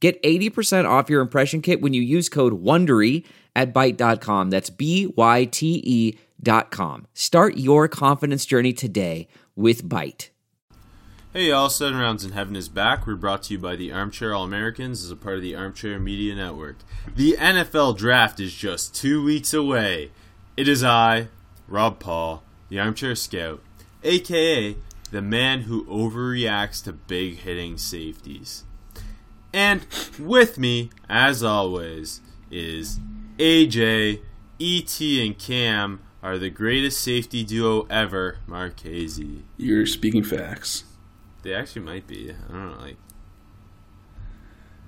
Get 80% off your impression kit when you use code WONDERY at Byte.com. That's B Y T E dot com. Start your confidence journey today with Byte. Hey y'all, Seven Rounds in Heaven is back. We're brought to you by the Armchair All Americans as a part of the Armchair Media Network. The NFL Draft is just two weeks away. It is I, Rob Paul, the Armchair Scout, aka the man who overreacts to big hitting safeties. And with me, as always, is AJ, ET, and Kam are the greatest safety duo ever, Marchese. You're speaking facts. They actually might be. I don't know, like.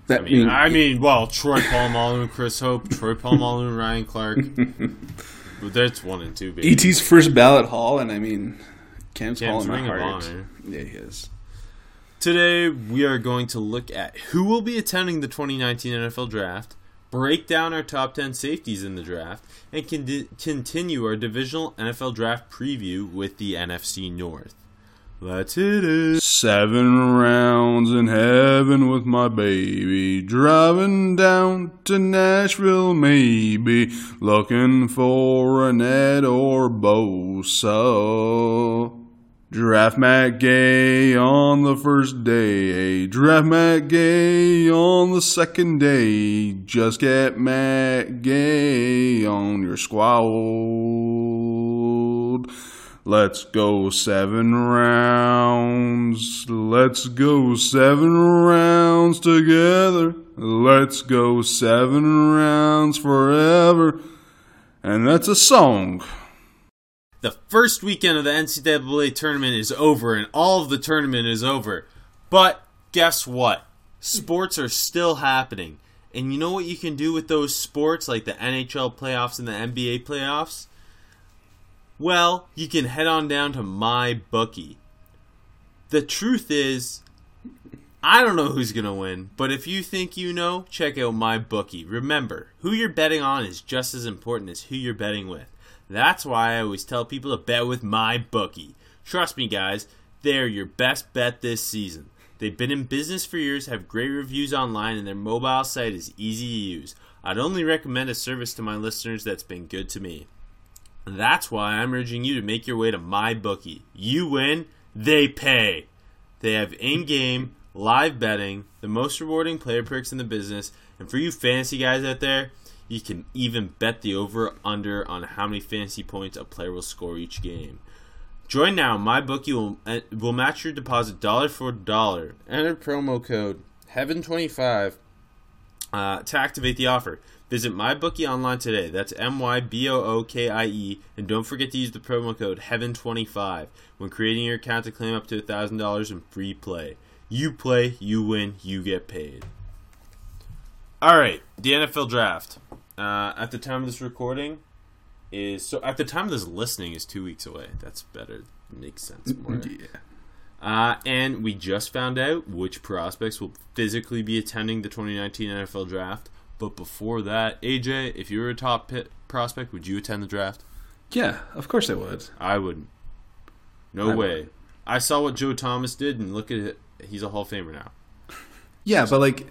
That I mean, I mean, well, Troy Polamalu and Chris Hope, Troy Polamalu and Ryan Clark. but that's one and two, baby. ET's first ballot Hall, and I mean, Kam's, Kam's in my heart. Yeah, he is. Today, we are going to look at who will be attending the 2019 NFL Draft, break down our top 10 safeties in the draft, and con- continue our divisional NFL Draft preview with the NFC North. Let's hit it. Seven rounds in heaven with my baby. Driving down to Nashville, maybe. Looking for an Ed or Bosa. Draft Matt Gay on the first day. Draft Matt Gay on the second day. Just get Matt Gay on your squad. Let's go seven rounds. Let's go seven rounds together. Let's go seven rounds forever. And that's a song. The first weekend of the NCAA tournament is over, and all of the tournament is over. But guess what? Sports are still happening. And you know what you can do with those sports, like the NHL playoffs and the NBA playoffs? Well, you can head on down to my bookie. The truth is, I don't know who's going to win, but if you think you know, check out MyBookie. Remember, who you're betting on is just as important as who you're betting with. That's why I always tell people to bet with MyBookie. Trust me, guys, they're your best bet this season. They've been in business for years, have great reviews online, and their mobile site is easy to use. I'd only recommend a service to my listeners that's been good to me. That's why I'm urging you to make your way to MyBookie. You win, they pay. They have in-game live betting, the most rewarding player perks in the business, and for you fantasy guys out there, you can even bet the over under on how many fantasy points a player will score each game. Join now. MyBookie will uh, will match your deposit dollar for dollar. Enter promo code Heaven25 uh, to activate the offer. Visit MyBookie online today. That's M Y B O O K I E, and don't forget to use the promo code Heaven25 when creating your account to claim up to thousand dollars in free play. You play, you win, you get paid. All right, the NFL draft. Uh, at the time of this recording, is so at the time of this listening is two weeks away. That's better. Makes sense more. Yeah. Uh, and we just found out which prospects will physically be attending the 2019 NFL draft. But before that, AJ, if you were a top pit prospect, would you attend the draft? Yeah, of course I would. I wouldn't. No I way. I saw what Joe Thomas did, and look at it. He's a Hall of Famer now. Yeah, but like,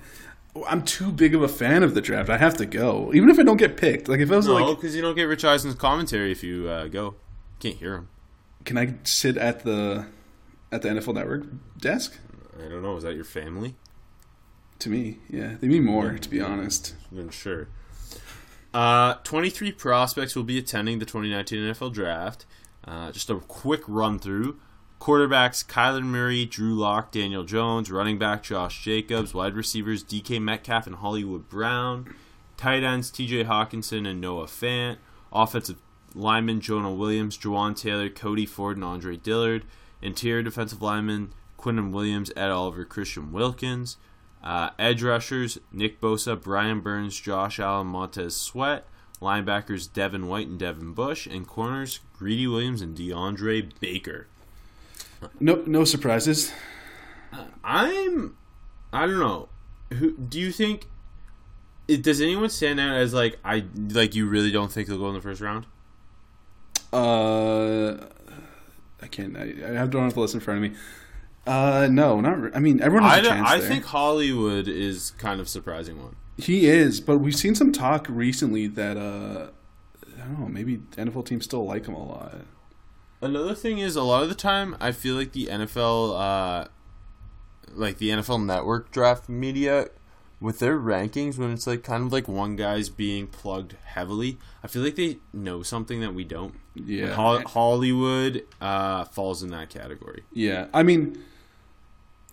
I'm too big of a fan of the draft. I have to go, even if I don't get picked. Like, if I was No, like, because you don't get Rich Eisen's commentary if you uh, go. Can't hear him. can I sit at the at the NFL Network desk? I don't know. Is that your family? To me, yeah, they mean more. To be honest, Then sure. Uh, 23 prospects will be attending the 2019 NFL Draft. Uh, just a quick run through. Quarterbacks Kyler Murray, Drew Lock, Daniel Jones. Running back Josh Jacobs. Wide receivers DK Metcalf and Hollywood Brown. Tight ends TJ Hockenson and Noah Fant. Offensive linemen Jonah Williams, Jawaan Taylor, Cody Ford, and Andre Dillard. Interior defensive linemen Quinnen Williams, Ed Oliver, Christian Wilkins. Uh, edge rushers: Nick Bosa, Brian Burns, Josh Allen, Montez Sweat. Linebackers: Devin White and Devin Bush, and corners: Greedy Williams and DeAndre Baker. No, no surprises. I'm, I don't know. Who do you think? It, does anyone stand out as like I like? You really don't think they'll go in the first round? Uh, I can't. I, I have don't have the list in front of me. Uh, no, not. Re- I mean, everyone has I, a chance I there. think Hollywood is kind of surprising one. he is, but we've seen some talk recently that uh, I don't know. Maybe NFL teams still like him a lot. Another thing is, a lot of the time, I feel like the NFL, uh, like the NFL Network draft media, with their rankings, when it's like kind of like one guy's being plugged heavily, I feel like they know something that we don't. Yeah, Hol- Hollywood uh, falls in that category. yeah. I mean,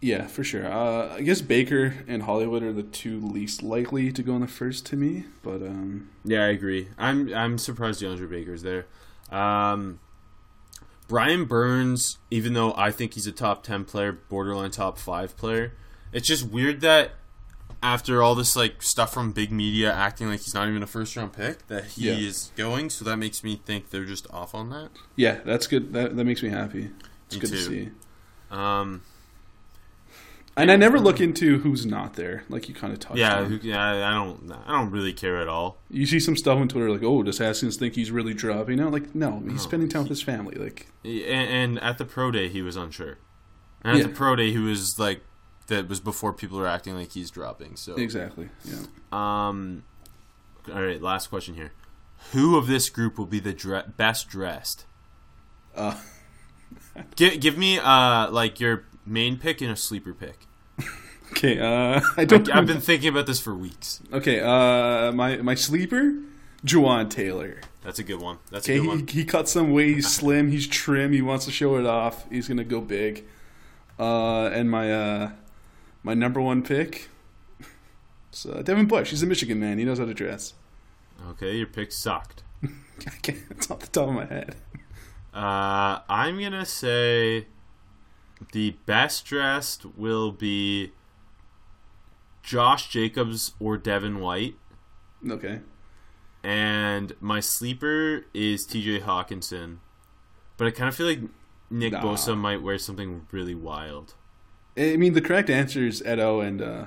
yeah, for sure. Uh, I guess Baker and Hollywood are the two least likely to go in the first to me, but um, Yeah, I agree. I'm I'm surprised DeAndre Baker's there. Um, Brian Burns, even though I think he's a top ten player, borderline top five player, it's just weird that after all this like stuff from big media acting like he's not even a first round pick, that he Yeah. is going. So that makes me think they're just off on that. yeah, that's good. That that makes me happy. It's Me good to see. Um, And I never look into who's not there, like you kind of touched yeah, on. yeah, I don't, I don't really care at all. You see some stuff on Twitter like, "Oh, does Haskins think he's really dropping?" No, like, no, he's No. spending time with his family. Like, And, and at the pro day, he was unsure. And at Yeah. the pro day, he was like, that was before people were acting like he's dropping. So exactly. Yeah. Um. All right, last question here. Who of this group will be the dre- best dressed? Uh, Give give me uh like your main pick and a sleeper pick. okay. Uh, I don't. I've been thinking about this for weeks. okay. Uh, my my sleeper, Jawaan Taylor. That's a good one. That's a Okay, good he, one. he cut some weight. He's slim. He's trim. He wants to show it off. He's gonna go big. Uh, and my uh, my number one pick, it's uh, Devin Bush. He's a Michigan man. He knows how to dress. Okay, your pick sucked. I can't. It's off the top of my head. Uh, I'm gonna say the best dressed will be Josh Jacobs or Devin White. Okay. and my sleeper is T.J. Hockenson, but I kind of feel like Nick Nah. Bosa might wear something really wild. I mean, the correct answer is Edo and uh,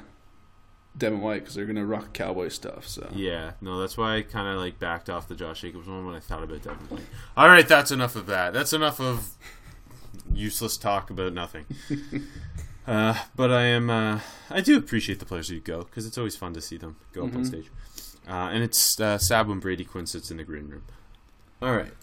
Devin White because they're gonna rock cowboy stuff. So Yeah, no, that's why I kind of like backed off the Josh Jacobs one when I thought about Devin White. All right, that's enough of that. That's enough of useless talk about nothing. Uh, but I am, uh, I do appreciate the players who go because it's always fun to see them go up on stage, uh, and it's uh, sad when Brady Quinn sits in the green room. All right,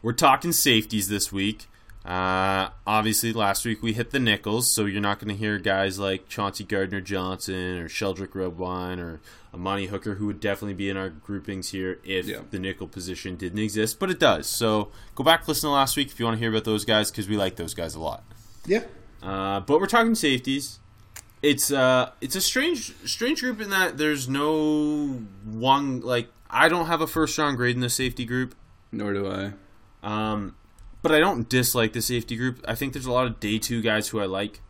we're talking safeties this week. Uh, obviously, last week we hit the nickels, so you're not going to hear guys like Chauncey Gardner Johnson or Sheldrick Redwine or Amani Hooker, who would definitely be in our groupings here if Yeah. the nickel position didn't exist, but it does. So go back, listen to last week if you want to hear about those guys because we like those guys a lot. yeah, Uh, but we're talking safeties. It's uh, it's a strange strange group in that there's no one like I don't have a first round grade in the safety group. nor do I. Um, but I don't dislike the safety group. I think there's a lot of day two guys who I like.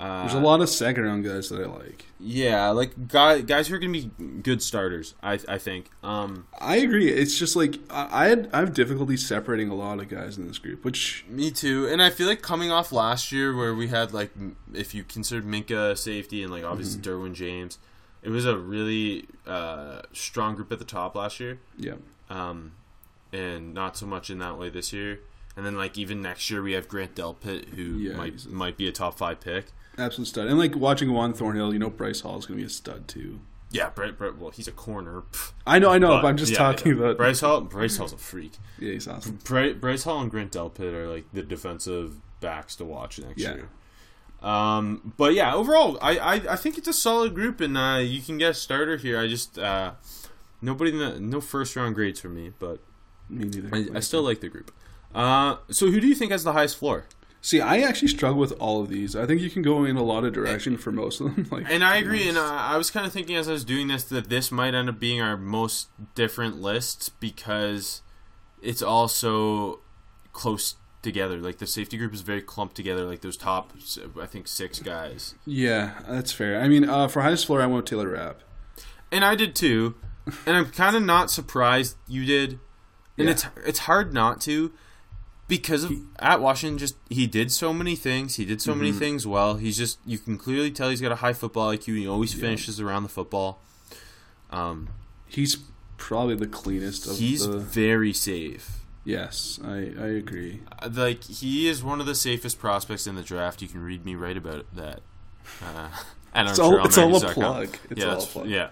Uh, There's a lot of second round guys that I like. yeah, like guy, guys who are going to be good starters. I I think. Um, I agree. It's just like I, I had I have difficulty separating a lot of guys in this group, which me too. And I feel like coming off last year where we had like if you considered Minkah safety and like obviously Derwin James, it was a really uh, strong group at the top last year. yeah, um, and not so much in that way this year. And then like even next year we have Grant Delpit who Yeah, might might be a top five pick. absolute stud. And like watching Juan Thornhill, you know Bryce Hall is going to be a stud too. Yeah, Brett, Brett. Well, he's a corner. I know, I know. but- But I'm just yeah, talking yeah. about Bryce Hall. Bryce Hall's a freak. Yeah, he's awesome. Bryce, Bryce Hall and Grant Delpit are like the defensive backs to watch next Yeah. year. Um, but yeah, overall, I, I, I think it's a solid group, and uh, you can get a starter here. I just uh, nobody in the no first round grades for me, but Me neither. I, I still like the group. Uh, so who do you think has the highest floor? See, I actually struggle with all of these. I think you can go in a lot of direction for most of them. Like, And I agree. And uh, I was kind of thinking as I was doing this that this might end up being our most different list because it's also close together. Like the safety group is very clumped together. Like those top, I think six guys. Yeah, that's fair. I mean, uh, for highest floor, I went with Taylor Rapp. And I did too. And I'm kind of not surprised you did. And Yeah. it's it's hard not to because of at Washington just he did so many things. He did so many Mm-hmm. things well. He's just you can clearly tell he's got a high football IQ. He always finishes around the football. Um, He's probably the cleanest of he's the. very safe. Yes, I, I agree. Uh, Like he is one of the safest prospects in the draft. You can read me right about that. Uh, and It's I'm all- sure it's all a plug. It's yeah, all a plug. Yeah,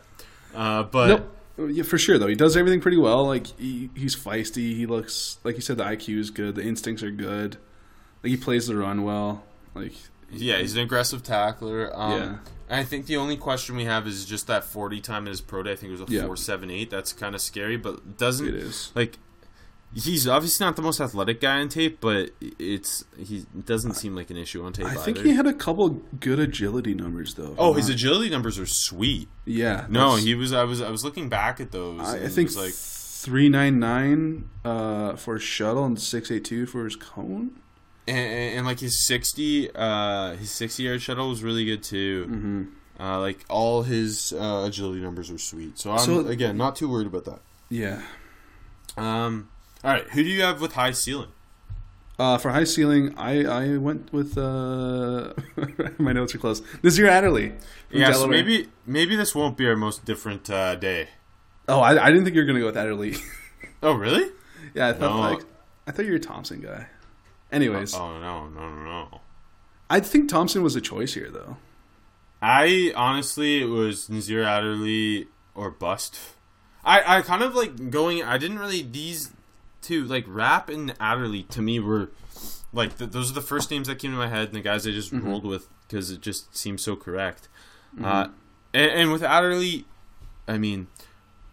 uh, but Nope. Yeah, for sure though. He does everything pretty well. Like he, he's feisty. He looks like you said. The IQ is good. The instincts are good. Like he plays the run well. Like Yeah, he's an aggressive tackler. Um, Yeah. I think the only question we have is just that 40 time in his pro day. I think it was a Yeah. 478. That's kind of scary, but doesn't it is. like he's obviously not the most athletic guy on tape, but it's he doesn't seem like an issue on tape I think either. he had a couple good agility numbers though. oh, his Uh, agility numbers are sweet. yeah. No, he was. I was. I was looking back at those. I, I think like three nine nine uh, for his shuttle and six eight two for his cone. and, and, and like his 60 uh his 60 yard shuttle was really good too. Mm-hmm. Uh, like all his uh, agility numbers are sweet. So I'm So- again not too worried about that. Yeah. Um, all right, who do you have with high ceiling? Uh, for high ceiling, I, I went with uh, my notes are close. Nasir Adderley. from Yeah, so maybe maybe this won't be our most different uh, day. Oh, I, I didn't think you were gonna go with Adderley. Oh, really? yeah, I thought No. like I thought you were a Thompson guy. Anyways, Oh no, no, no, no. I think Thompson was a choice here though. I honestly it was Nasir Adderley or bust. I I kind of like going. I didn't really these two like Rapp and Adderley to me were like th those are the first names that came to my head and the guys I just rolled with because it just seems so correct. Uh, and, and with Adderley, I mean,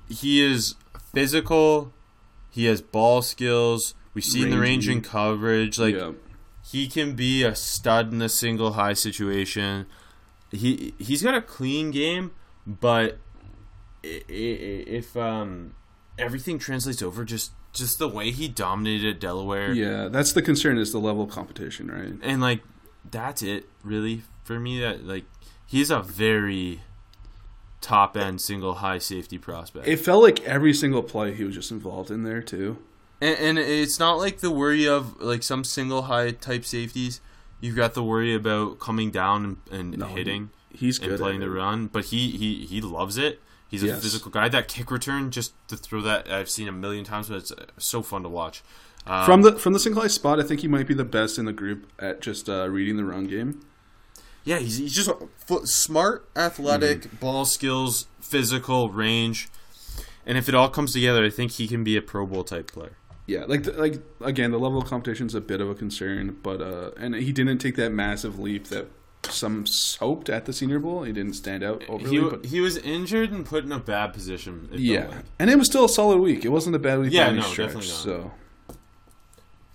he is physical. He has ball skills. We've seen the range in coverage. Like yeah. he can be a stud in a single high situation. He he's got a clean game, but if um everything translates over, just just the way he dominated Delaware, Yeah, that's the concern is the level of competition, right? and like that's it really for me. That like he's a very top end single high safety prospect. It felt like every single play he was just involved in there too. And, and it's not like the worry of like some single high type safeties. You've got the worry about coming down and, and No, hitting He's and good playing the run, but he he he loves it. He's a Yes. physical guy. That kick return, just to throw that, I've seen a million times, but it's uh, so fun to watch. Um, From the from the single high spot, I think he might be the best in the group at just uh, reading the run game. yeah, he's, he's just smart, athletic, Mm-hmm. ball skills, physical range, and if it all comes together, I think he can be a Pro Bowl type player. Yeah, like like again, the level of competition is a bit of a concern, but uh, and he didn't take that massive leap that some hoped at the Senior Bowl. He didn't stand out overly, He, but he was injured and put in a bad position. yeah, like. and it was still a solid week. It wasn't a bad week Yeah, by any no, stretch. definitely not. So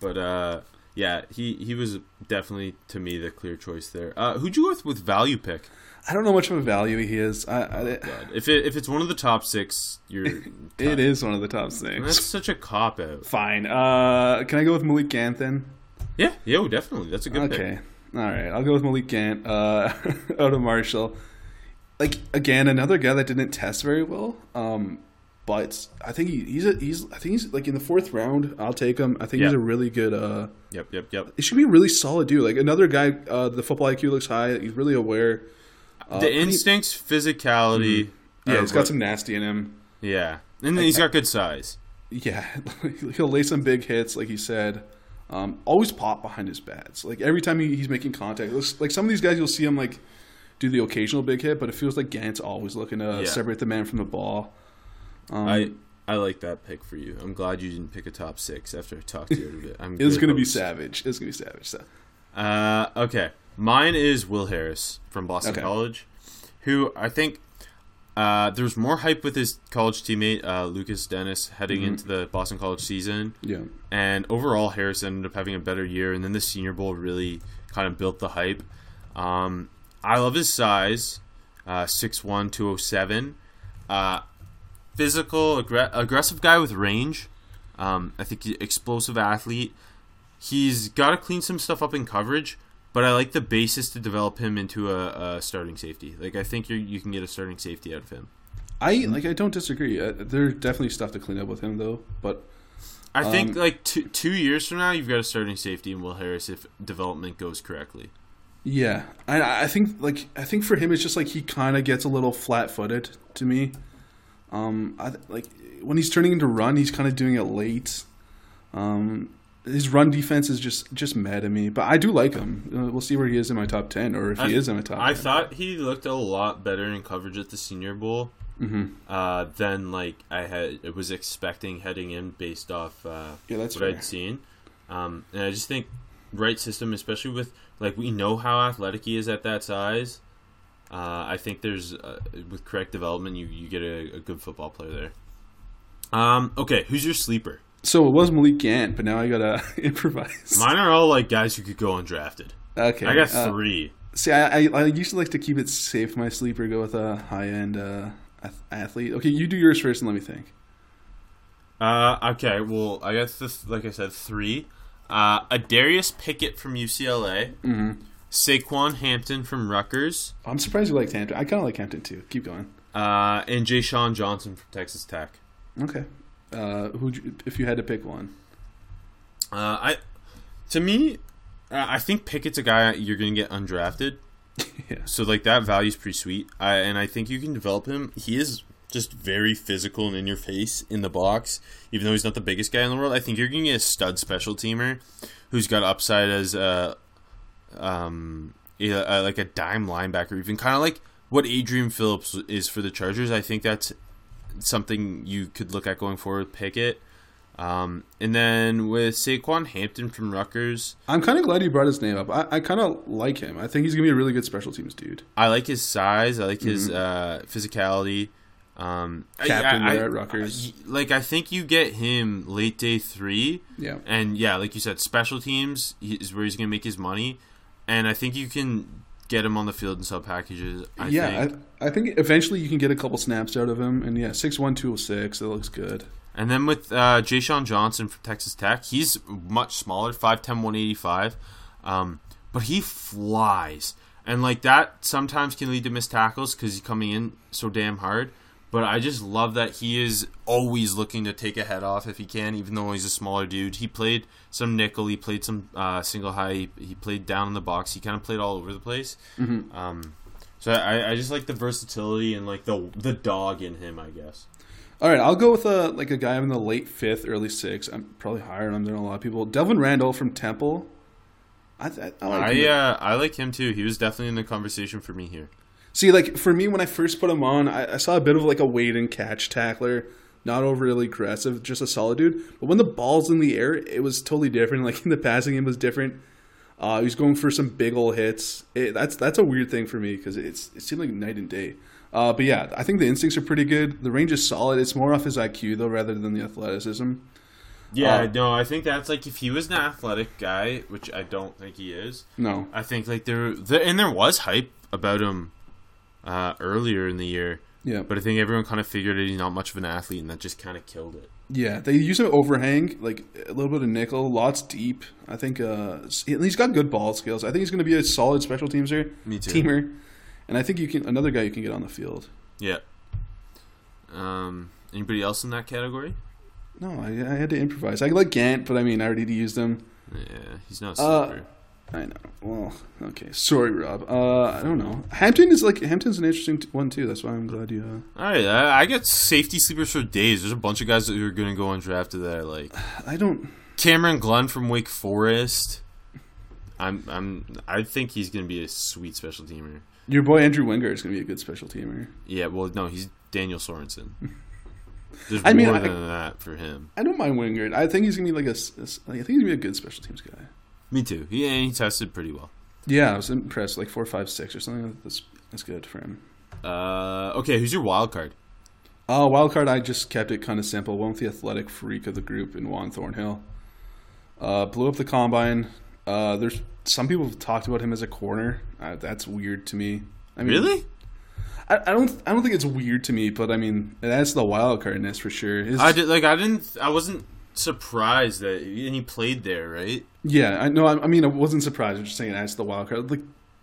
But uh, yeah, he he was definitely to me the clear choice there. Uh, who'd you go with with value pick? I don't know much of a value he is. I, I, God, if it if it's one of the top six, you're it is one of the top six. that's such a cop out. Fine. Uh, can I go with Malik Gant then? Yeah, yo, definitely. That's a good pick. All right. I'll go with Malik Gant uh, out of Marshall. Like again, another guy that didn't test very well. Um, but I think he, he's a, he's I think he's like in the fourth round. I'll take him. I think he's a really good. Uh, Yep, yep, yep. it should be a really solid dude. Like another guy. Uh, the football IQ looks high. He's really aware. Uh, the instincts, physicality. Yeah, are he's got what- some nasty in him. Yeah, and then he's got good size. Yeah, he'll lay some big hits, like he said. Um, always pop behind his bats. Like every time he, he's making contact, looks like some of these guys you'll see him like do the occasional big hit, but it feels like Gant's always looking to Yeah. separate the man from the ball. Um, I I like that pick for you. I'm glad you didn't pick a top six after I talked to you a bit. I'm it was good going to be savage. It's going to be savage. So. Uh, okay, mine is Will Harris from Boston Okay. College, who I think uh, there's more hype with his college teammate uh, Lukas Denis heading Mm-hmm. into the Boston College season, Yeah, and overall Harris ended up having a better year, and then the Senior Bowl really kind of built the hype. Um, I love his size, uh, 6'1", 207. Uh, physical, aggr- aggressive guy with range. Um, I think explosive athlete. he's got to clean some stuff up in coverage. But I like the basis to develop him into a, a starting safety. Like I think you you can get a starting safety out of him. I like. I don't disagree. Uh, there's definitely stuff to clean up with him, though. But I think Um, like two two years from now, you've got a starting safety in Will Harris if development goes correctly. yeah, I, I think like I think for him, it's just like he kind of gets a little flat-footed to me. Um, I, like when he's turning into run, he's kind of doing it late. Um, his run defense is just just mad at me, but I do like him. Uh, we'll see where he is in my top ten, or if he is in my top. I 10. thought he looked a lot better in coverage at the Senior Bowl Mm-hmm. uh, than like I had was expecting heading in based off uh, Yeah, that's what fair. I'd seen. Um, and I just think right system, especially with like we know how athletic he is at that size. Uh, I think there's uh, with correct development, you you get a, a good football player there. Um, okay, who's your sleeper? So it was Malik Gant, but now I gotta improvise. Mine are all like guys who could go undrafted. okay, I got uh, three. See, I, I I used to like to keep it safe. My sleeper go with a high end uh, athlete. Okay, you do yours first, and let me think. Uh, okay, well, I guess the like I said three. Uh, Adarius Pickett from UCLA, Mm-hmm. Saquan Hampton from Rutgers, I'm surprised you liked Hampton. I kind of like Hampton too. Keep going. uh, and Jah'Shawn Johnson from Texas Tech. Okay. Uh, who if you had to pick one? Uh, I, to me, uh, I think Pickett's a guy you're gonna get undrafted. Yeah. So like that value's pretty sweet. I and I think you can develop him. He is just very physical and in your face in the box. Even though he's not the biggest guy in the world, I think you're gonna get a stud special teamer who's got upside as a um yeah, uh, like a dime linebacker, even kind of like what Adrian Phillips is for the Chargers. I think that's something you could look at going forward. Pickett. Um, and then with Saquan Hampton from Rutgers, I'm kind of glad you brought his name up. I, I kind of like him. I think he's gonna be a really good special teams dude. I like his size. I like his uh, physicality. Um, Mm-hmm. Captain I, there at Rutgers. I- like I think you get him late day three, Yeah. and yeah, like you said, special teams is where he's gonna make his money, and I think you can get him on the field in sub packages. I yeah, think. I, I think eventually you can get a couple snaps out of him, and yeah, six one two oh six. That looks good. And then with uh, Jah'Shawn Johnson from Texas Tech, he's much smaller, 5'10", 185. Um, but he flies. And like that sometimes can lead to missed tackles because he's coming in so damn hard. But I just love that he is always looking to take a head off if he can, even though he's a smaller dude. He played some nickel, he played some uh, single high, he, he played down in the box. He kind of played all over the place. Um, so I, I just like the versatility and like the the dog in him, I guess. All right, I'll go with a like a guy in the late fifth, early sixth. I'm probably higher on than a lot of people. Delvin Randall from Temple. I, I, I like I uh, I like him too. He was definitely in the conversation for me here. See, like for me, when I first put him on, I, I saw a bit of like a wait and catch tackler, not overly aggressive, just a solid dude. But when the ball's in the air, it was totally different. Like in the passing game was different. Uh, he was going for some big ol' hits. It, that's that's a weird thing for me because it's it seemed like night and day. Uh, but yeah, I think the instincts are pretty good. The range is solid. It's more off his IQ though, rather than the athleticism. Yeah, Uh, no, I think that's like if he was an athletic guy, which I don't think he is. No, I think like there, there and there was hype about him uh, earlier in the year, yeah, but I think everyone kind of figured that he's not much of an athlete, and that just kind of killed it. Yeah, they use an overhang, like a little bit of nickel, lots deep. I think uh, he's got good ball skills. I think he's going to be a solid special teamser, Me too. teamer, and I think you can another guy you can get on the field. Yeah. Um. Anybody else in that category? No, I, I had to improvise. I like Gant, but I mean, I already used him. Yeah, he's not super. Uh. I know. Well, okay. Sorry, Rob. Uh, I don't know. Hampton is like Hampton's an interesting t- one too. That's why I'm glad you. Uh, All right, I, I get safety sleepers for days. There's a bunch of guys that are going to go undrafted that I like. I don't. Cameron Glenn from Wake Forest. I'm I'm I think he's gonna be a sweet special teamer. Your boy Andrew Wingard is going to be a good special teamer. Yeah, well no, he's Daniel Sorensen. There's I mean, more I- than that for him. I don't mind Wingard. I think he's going to be like a. a I think he's going to be a good special teams guy. Me too. Yeah, he tested pretty well. Yeah, I was impressed. Like four, five, six, or something. That's that's good for him. Uh, okay, who's your wild card? Uh, wild card. I just kept it kind of simple. Went with the athletic freak of the group in Juan Thornhill. Uh, blew up the combine. Uh, there's some people have talked about him as a corner. Uh, that's weird to me. I mean, Really? I, I don't. I don't think it's weird to me, but I mean, that's the wild cardness for sure. His, I did like I didn't I wasn't surprised that and he played there, right? Yeah, I know. I, I mean, I wasn't surprised. I'm just saying as the wild card. Like,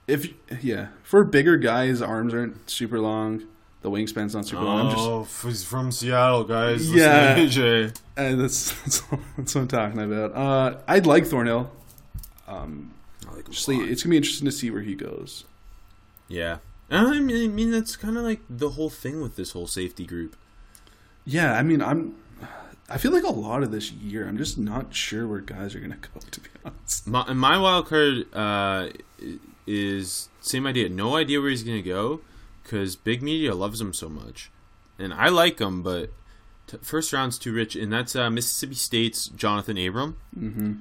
if yeah, for a bigger guys, arms aren't super long. The wingspan's not super long. I'm just Oh, he's from Seattle, guys. Yeah. AJ. uh, that's, that's that's what I'm talking about. Uh, I'd like Thornhill. Um, just like, it's gonna be interesting to see where he goes. Yeah. I mean, I mean that's kind of like the whole thing with this whole safety group. Yeah, I mean, I'm. I feel like a lot of this year, I'm just not sure where guys are gonna go. To be honest. My, my wild card uh, is same idea. No idea where he's gonna go because big media loves him so much, and I like him, but t- first round's too rich. And that's uh, Mississippi State's Jonathan Abram, Mm-hmm.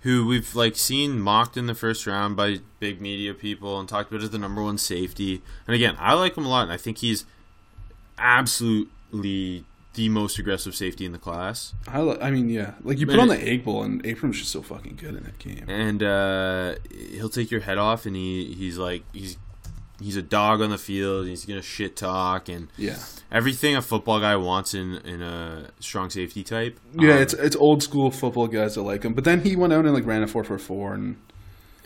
who we've like seen mocked in the first round by big media people and talked about as the number one safety. And again, I like him a lot, and I think he's absolutely the most aggressive safety in the class. I, I mean, yeah, like you put on the egg bowl, and Abram's just so fucking good in that game. and uh, he'll take your head off, and he he's like he's he's a dog on the field. He's gonna shit talk and Yeah, everything a football guy wants in in a strong safety type. yeah, Um, it's it's old school football guys that like him. But then he went out and like ran a four for four, and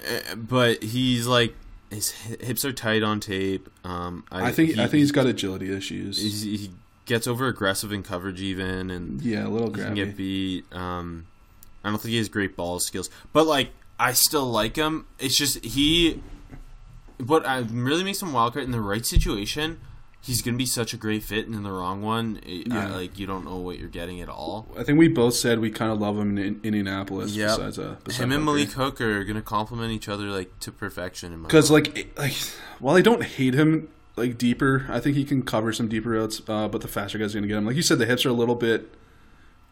uh, but he's like his hips are tight on tape. Um, I, think he, I think he's got agility issues. he's, he gets over aggressive in coverage even, and yeah, a little he can get beat. Um, I don't think he has great ball skills, but like I still like him. It's just he. What I really makes him wild card in the right situation, he's gonna be such a great fit, and in the wrong one, it, Yeah. I, like you don't know what you're getting at all. I think we both said we kind of love him in Indianapolis. Yep. Besides, uh, besides Him and Hooker. Malik Hooker gonna complement each other like to perfection. Because like it- like while I don't hate him like deeper, I think he can cover some deeper routes. Uh, but the faster guys are gonna get him. Like you said, the hips are a little bit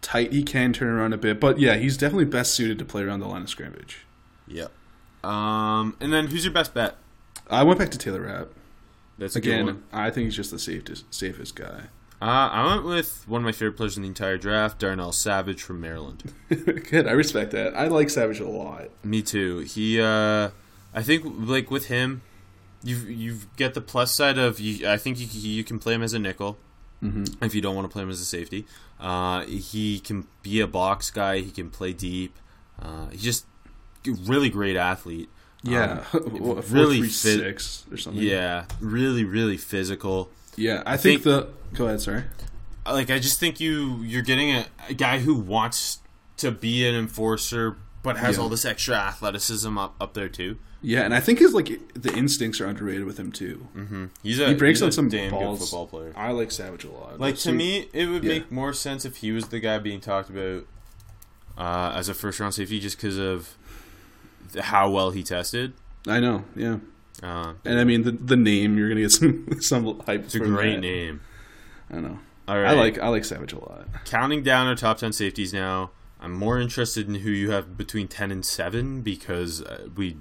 tight. He can turn around a bit, but yeah, he's definitely best suited to play around the line of scrimmage. Yep. Um, and then who's your best bet? I went back to Taylor Rapp That's a good one. again. I think he's just the safest safest guy. Uh, I went with one of my favorite players in the entire draft, Darnell Savage from Maryland. Good, I respect that. I like Savage a lot. Me too. He, uh, I think, like with him, you you get the plus side of you. I think you you can play him as a nickel Mm-hmm. if you don't want to play him as a safety. Uh, he can be a box guy. He can play deep. Uh, he's just a really great athlete. Yeah, Um, a really 4.36 fit. or something. Yeah, really, really physical. yeah. I, I think, think- the. Go ahead. Sorry. like I just think you you're getting a, a guy who wants to be an enforcer but has Yeah. all this extra athleticism up up there too. Yeah, and I think his like the instincts are underrated with him too. Mm-hmm. He's a He breaks on some damn balls. good football player. I like Savage a lot. Like to me, it would Yeah. make more sense if he was the guy being talked about uh, as a first round safety, just because of how well he tested. I know. Yeah, Uh, and I mean the the name you're gonna get some some hype. it's a great that. name. I know. All right, I like I like Savage a lot. counting down our top 10 safeties now i'm more interested in who you have between 10 and 7 because uh, we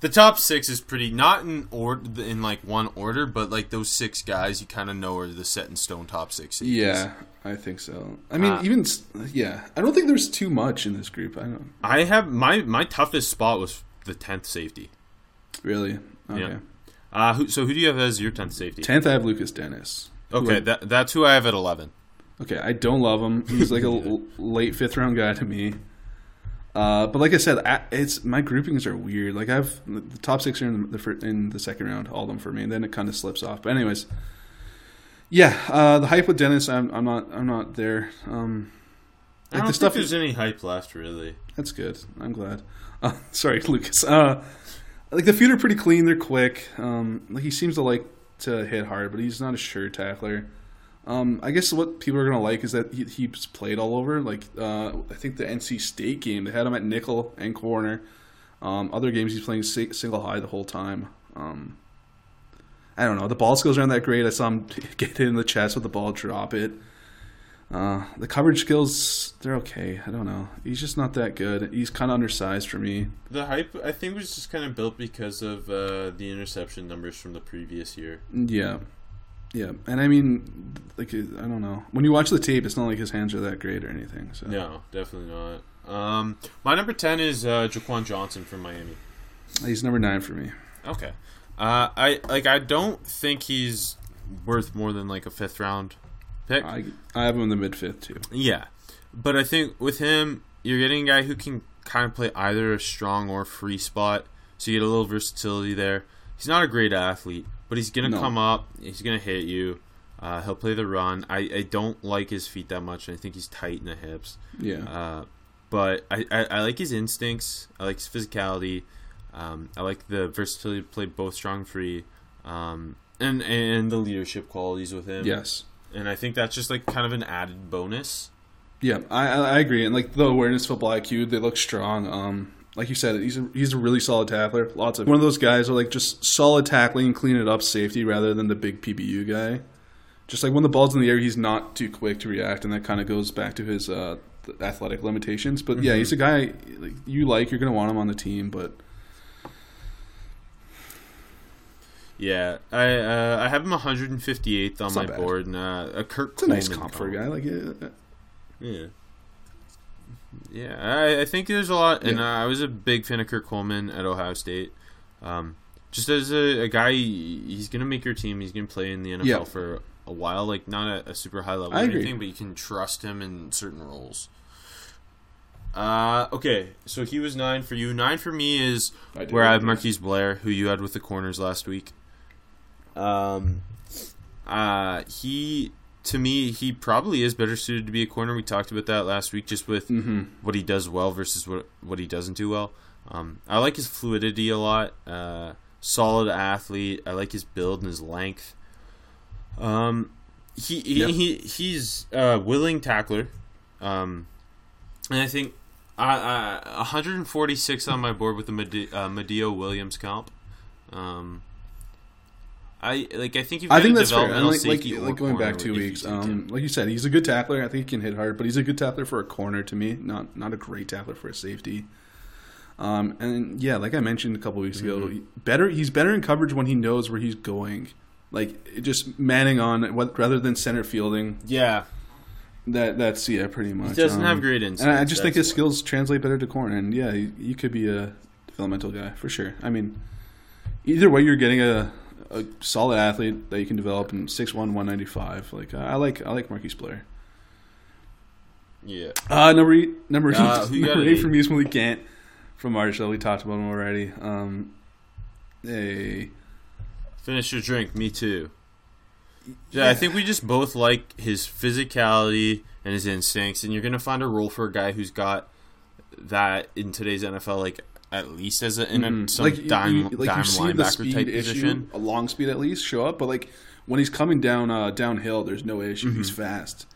the top six is pretty not in order in like one order but like those six guys you kind of know are the set in stone top six safeties. Yeah, I think so. I mean, Uh, even yeah, I don't think there's too much in this group. I don't i have my my toughest spot was the 10th safety really. Okay. Yeah. uh who, so who do you have as your 10th safety Tenth, I have Lukas Denis. okay that, that's who i have at 11 Okay, I don't love him. He's like a l- late fifth round guy to me. Uh, but like I said, I, it's my groupings are weird. Like I've the top six are in the in the second round, all of them for me, and then it kind of slips off. But anyways, yeah, uh, the hype with Denis, I'm, I'm not I'm not there. Um, i like don't the stuff think there's any hype left really that's good. I'm glad. Uh, sorry, Lukas. Uh, like the feet are pretty clean. They're quick. Um, like he seems to like to hit hard, but he's not a sure tackler. Um, I guess what people are gonna like is that he, he's played all over. Like uh, I think the NC State game, they had him at nickel and corner. Um, other games he's playing single high the whole time. Um, I don't know. The ball skills aren't that great. I saw him get hit in the chest with the ball, drop it. Uh, the coverage skills, they're okay. I don't know. He's just not that good. He's kind of undersized for me. the hype i think was just kind of built because of uh, the interception numbers from the previous year Yeah. Yeah. And I mean, like, I don't know. When you watch the tape, it's not like his hands are that great or anything. So No, definitely not. Um, my number ten is uh, Jaquan Johnson from Miami. He's number nine for me. Okay, uh, I like. I don't think he's worth more than like a fifth round pick. I, I have him in the mid fifth, too. yeah, but I think with him, you're getting a guy who can kind of play either a strong or free spot, so you get a little versatility there. He's not a great athlete, but he's gonna No. come up. He's gonna hit you. Uh, he'll play the run. I, I don't like his feet that much. I think he's tight in the hips. Yeah. Uh, but I, I, I like his instincts. I like his physicality. Um, I like the versatility to play both strong free, um, and and the leadership qualities with him. yes. and I think that's just like kind of an added bonus. Yeah, I, I I agree. And like the awareness, football IQ, they look strong. Um, like you said, he's a, he's a really solid tackler. Lots of one of those guys are like just solid tackling, clean it up, safety rather than the big PBU guy. Just like when the ball's in the air, he's not too quick to react, and that kind of goes back to his uh, athletic limitations. But yeah, he's a guy like, you like. You're gonna want him on the team, but Yeah, I uh, I have him 158th on my bad. board, and uh, a Kurt. it's a nice comp for a guy. Like uh, Yeah. Yeah, I, I think there's a lot, and uh, Yeah. I was a big fan of Kurt Coleman at Ohio State. Um, just as a, a guy, he's gonna make your team. He's gonna play in the NFL Yeah. for a while, like not a, a super high level I or agree. anything, but you can trust him in certain roles. Uh, okay, so he was nine for you. Nine for me is I where I have. Marquise Blair, who you had with the corners last week. Um, uh, he to me he probably is better suited to be a corner. We talked about that last week, just with Mm-hmm. what he does well versus what what he doesn't do well. Um, I like his fluidity a lot. Uh, solid athlete. I like his build and his length. Um, he he, Yep. he he's a willing tackler. Um, and I think I, I 146 on my board with the uh, Medeo Williams comp. Um, I like. I think you've I think that's fair. And like, like, like going back two weeks, um, like you said, he's a good tackler. I think he can hit hard, but he's a good tackler for a corner to me. Not not a great tackler for a safety. Um, and yeah, like I mentioned a couple weeks ago, Mm-hmm. he- better he's better in coverage when he knows where he's going. Like just manning on what rather than center fielding. yeah, That that's yeah, pretty much. he doesn't Um, have great instincts. And. I just think his skills translate better to corner. And yeah, he, he could be a developmental guy for sure. I mean, either way, you're getting a, a solid athlete that you can develop in 6'1", 195. Like I like I like Marquise Blair. Yeah. Uh, number eight, number Uh, eight, number at eight for eight? me is Malik Gant from Marshall. We talked about him already. Um, hey, Finish your drink. Me too. Yeah, I think we just both like his physicality and his instincts, and you're gonna find a role for a guy who's got that in today's NFL, like at least as a in a Mhm. some like dime, you, like dime you see the linebacker type issue, position. a long speed at least show up, but like when he's coming down uh, downhill, there's no issue. He's Mm-hmm. fast.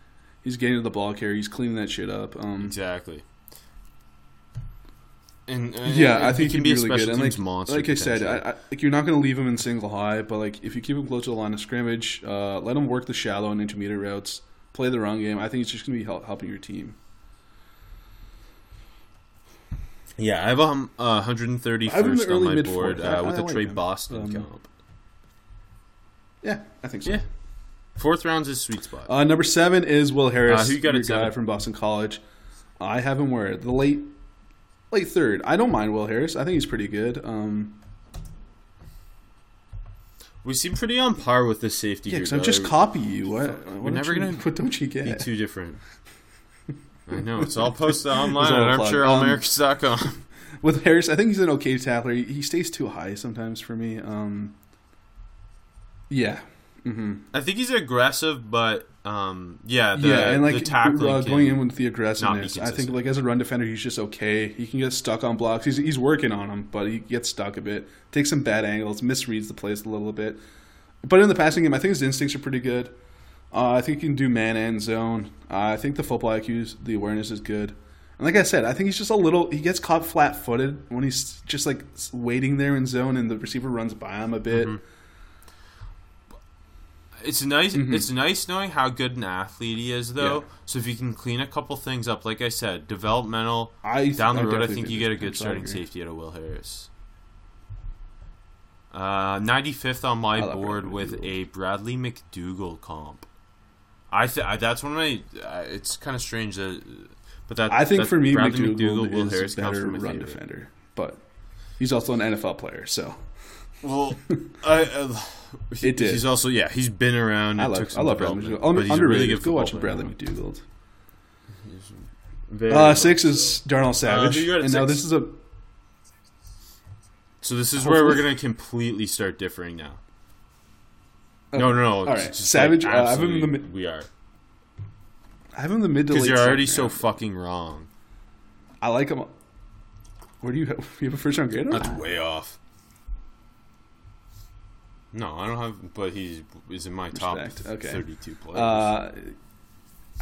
He's getting to the ball carrier. He's cleaning that shit up. Um, Exactly. And, uh, Yeah, and I he think can he'd be really good. And like, monster. like I said. I, I, like you're not going to leave him in single high, but like if you keep him close to the line of scrimmage, uh, let him work the shallow and intermediate routes, play the run game. I think it's just going to be help, helping your team. Yeah, I have um, uh, 131st I have him in the on my board uh, with I like Tre. Boston Um, comp. Yeah, I think so. Yeah, fourth round's his sweet spot. Uh, number seven is Will Harris, Uh, who you got your guy from Boston College. I have him where the late, late third. I don't mind Will Harris. I think he's pretty good. Um, we seem pretty on par with the safety. yeah, because I just copy you. What? what don't never you- gonna What don't you be too different. I know it's all posted online at a plug. Um, With Harris, I think he's an okay tackler. He, he stays too high sometimes for me. Um, yeah. hmm I think he's aggressive, but um, yeah, the, yeah, and like the tackling uh, going in with the aggressiveness, I think like as a run defender, he's just okay. He can get stuck on blocks. He's he's working on them, but he gets stuck a bit. Takes some bad angles, misreads the plays a little bit. But in the passing game, I think his instincts are pretty good. Uh, I think he can do man and zone. Uh, I think the football IQ, the awareness is good. And like I said, I think he's just a little. He gets caught flat-footed when he's just like waiting there in zone, and the receiver runs by him a bit. Mm-hmm. It's nice. Mm-hmm. It's nice knowing how good an athlete he is, though. Yeah. So if you can clean a couple things up, like I said, developmental I down the I road, I think you get a good starting safety out of Will Harris. Uh, 95th on my board Bradley with a Bradley McDougald comp. I th- I- that's one of my. Uh, it's kind of strange that, but that I think that for me, Bradley McDougald, Will is Harris a better run favorite. defender, but he's also an NFL player, so Well, I, uh, he- It did. He's also yeah. He's been around. I love I love Bradley McDougald. a underrated. really good Go watch Bradley player. McDougald. Uh, six is Darnell Savage, you got at and now this is a So this is where we're going to completely start differing now. No, no, no. All right. Savage, Like, uh, I have him in the mid- we are I have him in the mid to because late. you're already so round. fucking wrong. I like him. Where do you have? You have a first round grade? on That's way off. No, I don't have. But he's is in my top okay. thirty-two players. Uh,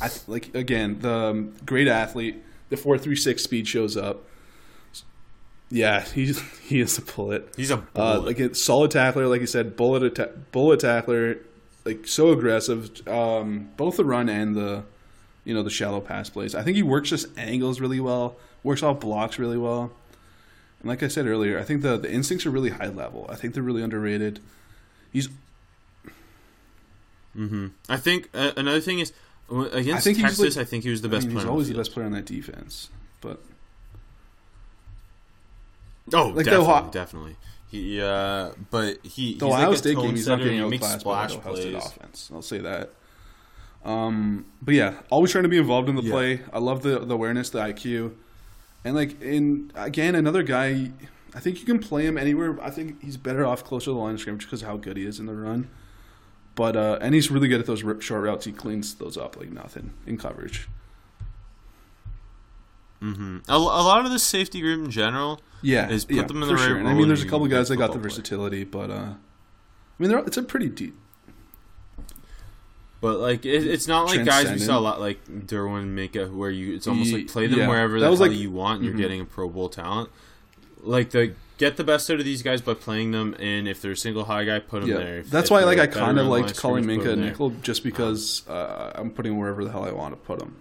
I like again the um, great athlete. The four three six speed shows up. Yeah, he's he is a bullet. he's a Uh, bullet. like a solid tackler, like you said, bullet atta- bullet tackler, like so aggressive. Um, both the run and the, you know, the shallow pass plays. I think he works just angles really well. Works off blocks really well. And like I said earlier, I think the the instincts are really high level. I think they're really underrated. He's I think uh, another thing is uh, against I Texas. like- I think he was the I best mean, player. he's always the, the best player on that defense. But Oh, Like definitely, Ohio- definitely. He, uh, but he. the he's Ohio like a State game, he's not getting outclassed by splash the Ohio State offense. I'll say that. Um, but yeah, always trying to be involved in the Yeah. play. I love the the awareness, the IQ, and like in again another guy. I think you can play him anywhere. I think he's better off closer to the line of scrimmage because of how good he is in the run. But uh, and he's really good at those rip short routes. He cleans those up like nothing in coverage. A, a lot of the safety group in general. Yeah, Is put yeah, them in the right sure. I mean, there's a couple guys that got the football play. versatility, but uh, I mean, they're, it's a pretty deep. But like it, it's not like guys we saw a lot like Derwin Minkah where you it's almost like play them yeah. wherever That the was hell like- you want and you're Mhm. getting a Pro Bowl talent. Like the get the best out of these guys by playing them and if they're a single high guy, put them Yeah, there. If, that's why like I kind of liked calling Minkah a nickel just because uh, I'm putting wherever the hell I want to put him.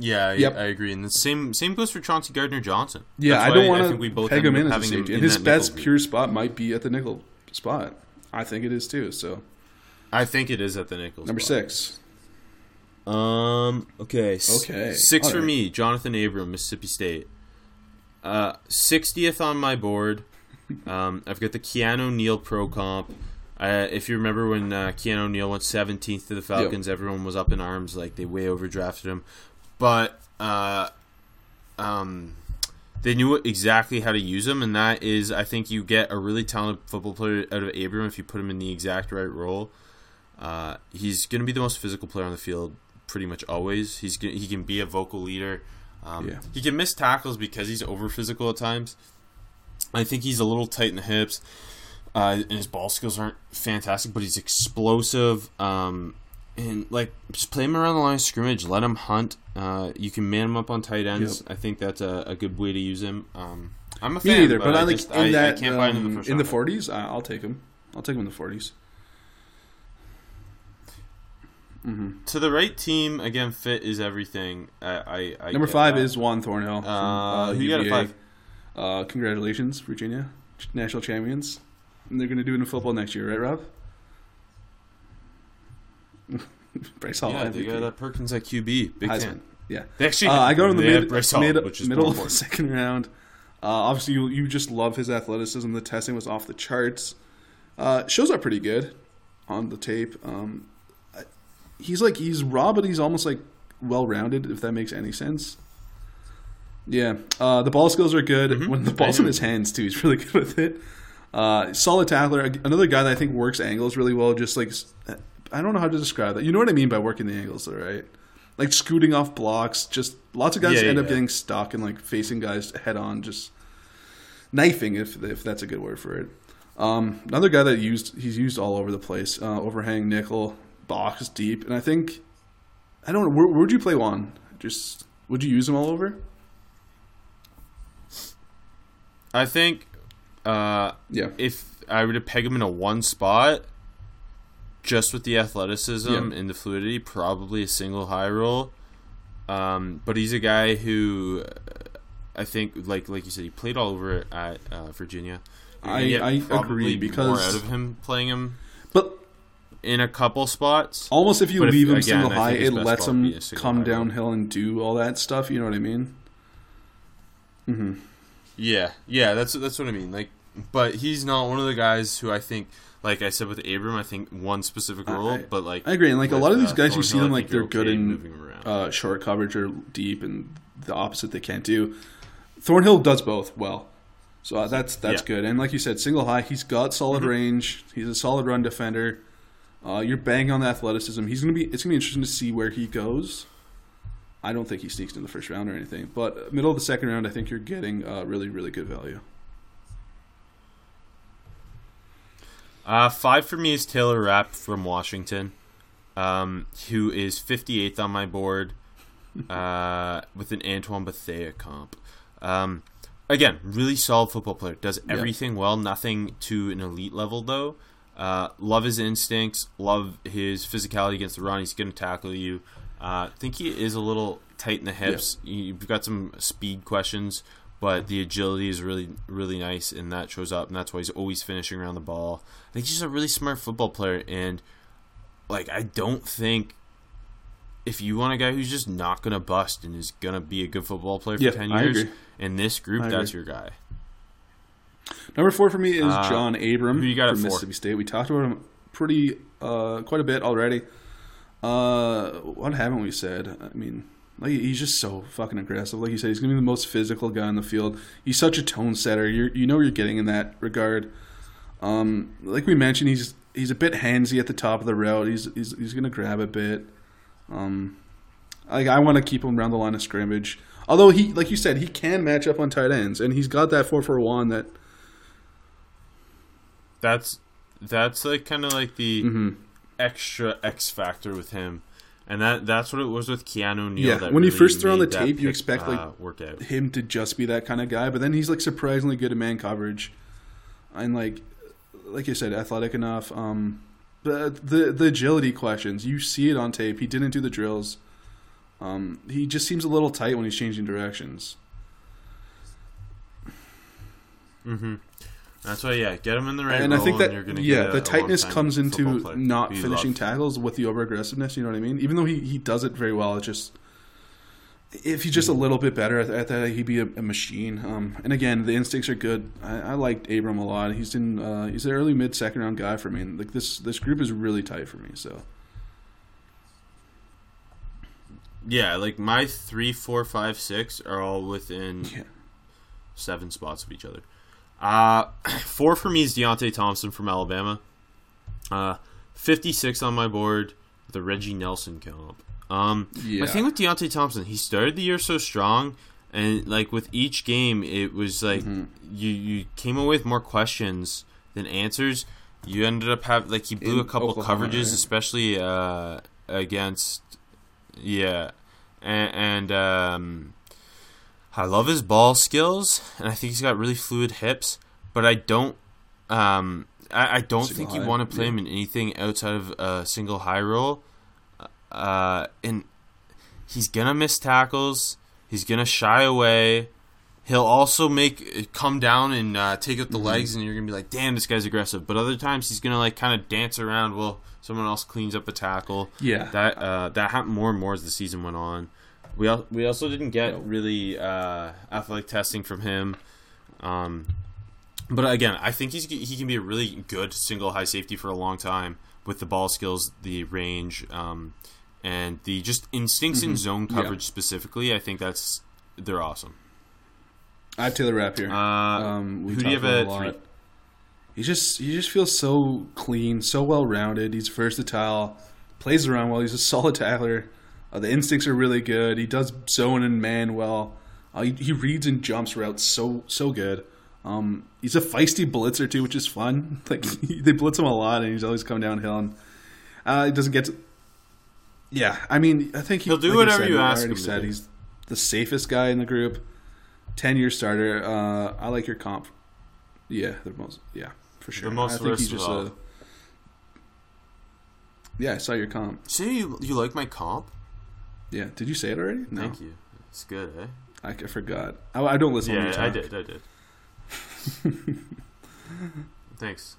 Yeah, I- Yep. I, agree. And the same same goes for Chauncey Gardner Johnson. Yeah, That's I don't think want we to both peg him in as a safety, and his best group. pure spot might be at the nickel spot. I think it is too. So I think it is at the nickel. number spot. six, Um. Okay. Okay, Six for alright. me. Jonathan Abram, Mississippi State. Uh, sixtieth on my board. Um, I've got the Keanu Neal Pro Comp. Uh, if you remember when uh, Keanu Neal went seventeenth to the Falcons, everyone was up in arms, like they way overdrafted him. But uh, um, they knew exactly how to use him, and that is, I think you get a really talented football player out of Abram if you put him in the exact right role. Uh, he's going to be the most physical player on the field pretty much always. He's gonna, he can be a vocal leader. Um, Yeah. He can miss tackles because he's over physical at times. I think he's a little tight in the hips, uh, and his ball skills aren't fantastic, but he's explosive. Um, and like just play him around the line of scrimmage, let him hunt. Uh, you can man him up on tight ends. I think that's a, a good way to use him. Um, I'm a me fan, neither. But, I I like just, in I, that I can't find him in um, the first in the round. forties. I'll take him. I'll take him in the forties. to the right team again. Fit is everything. I, I, I Number five that. is Juan Thornhill. from, Uh, who you got UVA. five? Uh, congratulations, Virginia, national champions. And they're going to do it in football next year, right, Rob? Bryce Hall, yeah. They MVP. got uh, Perkins at QB. Big Heisman. fan. Yeah. They actually Uh, I go to the they mid, Bryce Hall, mid which is middle of the second round. Uh, obviously, you, you just love his athleticism. The testing was off the charts. Uh, shows up pretty good on the tape. Um, he's like he's raw, but he's almost like well rounded. If that makes any sense. Yeah, uh, the ball skills are good. Mm-hmm. When the ball's in his hands too, he's really good with it. Uh, solid tackler. Another guy that I think works angles really well. Just like I don't know how to describe that. You know what I mean by working the angles, though, right? Like scooting off blocks. Just lots of guys Yeah, end up getting stuck and like facing guys head on, just knifing if if that's a good word for it. Um, another guy that used he's used all over the place. Uh, overhang nickel, box deep, and I think I don't know where would you play Juan? Just would you use him all over? I think uh, Yeah. if I were to peg him in a one spot, just with the athleticism Yeah. and the fluidity, probably a single high roll. Um, but he's a guy who I think, like like you said, he played all over at uh, Virginia. I- I agree, more because- out of him playing him But in a couple spots. almost if you But if- leave him again, single high, it lets him be a single come high roll. downhill and do all that stuff. You know what I mean? Yeah, yeah, that's that's what I mean. Like but he's not one of the guys who I think, like I said with Abram, I think one specific role. I- but like I agree, and like a lot of these uh, guys, you see them like they're you're good okay in moving him around. uh, short coverage or deep, and the opposite they can't do. Thornhill does both well, so uh, that's that's Yeah. good. And like you said, single high, he's got solid range. He's a solid run defender. Uh, you're banging on the athleticism. He's gonna be. It's gonna be interesting to see where he goes. I don't think he sneaks in the first round or anything, but middle of the second round, I think you're getting uh, really, really good value. Uh, five for me is Taylor Rapp from Washington, um, who is 58th on my board uh, with an Antoine Bethea comp. Um, again, really solid football player. Does everything well. Nothing to an elite level though. Uh, love his instincts. Love his physicality against the run. He's going to tackle you. Uh, think he is a little tight in the hips. You've got some speed questions, but the agility is really, really nice, and that shows up, and that's why he's always finishing around the ball. I think he's just a really smart football player, and like I don't think if you want a guy who's just not going to bust and is going to be a good football player for Yeah, ten I years agree. in this group, that's your guy. Number four for me is Uh, John Abram who you got from? Mississippi State. We talked about him pretty, uh, quite a bit already. Uh, what haven't we said? I mean, like he's just so fucking aggressive. Like you said, he's gonna be the most physical guy on the field. He's such a tone setter. You you know what you're getting in that regard. Um, like we mentioned, he's he's a bit handsy at the top of the route. He's he's he's gonna grab a bit. Um, like I want to keep him around the line of scrimmage. Although he, like you said, he can match up on tight ends, and he's got that four for one that That's that's like kind of like the Mm-hmm. extra X factor with him, and that that's what it was with Keanu Neal. Yeah, when you really first throw on the tape, you expect, like, uh, him to just be that kind of guy, but then he's like surprisingly good at man coverage, and like, like you said, athletic enough. Um, the the the agility questions, you see it on tape. He didn't do the drills. Um, he just seems a little tight when he's changing directions. That's why, yeah, get him in the right and I think that you're gonna yeah, get a- the tightness comes into not finishing tackles with the over aggressiveness. You know what I mean? Even though he, he does it very well, it's just if he's just a little bit better at, at that, he'd be a, a machine. Um, and again, the instincts are good. I, I liked Abram a lot. He's in uh, he's an early mid second round guy for me. And like this this group is really tight for me. So Yeah, like my three, four, five, six are all within yeah, seven spots of each other. Uh, four for me is Deionte Thompson from Alabama. Uh, 56 on my board with a Reggie Nelson comp. Um, Yeah. My thing with Deionte Thompson, he started the year so strong, and like with each game, it was like Mm-hmm. you you came away with more questions than answers. You ended up having like he blew In a couple Oklahoma, coverages, right? especially uh, against yeah, and, and um, I love his ball skills, and I think he's got really fluid hips. But I don't, um, I, I don't Single think you high, want to play yeah. him in anything outside of a single high roll. Uh, and he's gonna miss tackles. He's gonna shy away. He'll also make come down and uh, take out the Mm-hmm. legs, and you're gonna be like, "Damn, this guy's aggressive." But other times, he's gonna like kind of dance around while someone else cleans up a tackle. Yeah. that uh, that happened more and more as the season went on. We al- we also didn't get really uh, athletic testing from him. Um, but again, I think he's he can be a really good single high safety for a long time with the ball skills, the range, um, and the just instincts in zone Mm-hmm. Yeah. coverage specifically. I think that's they're awesome. I have Taylor Rapp here. Uh, Um, we who do you have at a lot. three? He just he just feels so clean, so well rounded. He's versatile, plays around well. He's a solid tackler. Uh, the instincts are really good. He does zone and man well. Uh, he, he reads and jumps routes so so good. Um, he's a feisty blitzer too, which is fun. Like they blitz him a lot, and he's always coming downhill. And uh, he doesn't get to. Yeah, I mean, I think he, He'll do like whatever said, you ask him Said he's the safest guy in the group. Ten year starter. Uh, I like your comp. Yeah, the most. Yeah, for sure. The most I think he's just a. Yeah, I saw your comp. See, you you like my comp? Yeah, did you say it already? No, Thank you. It's good, eh? I, I forgot. I, I don't listen. when you Yeah, I did. I did. Thanks.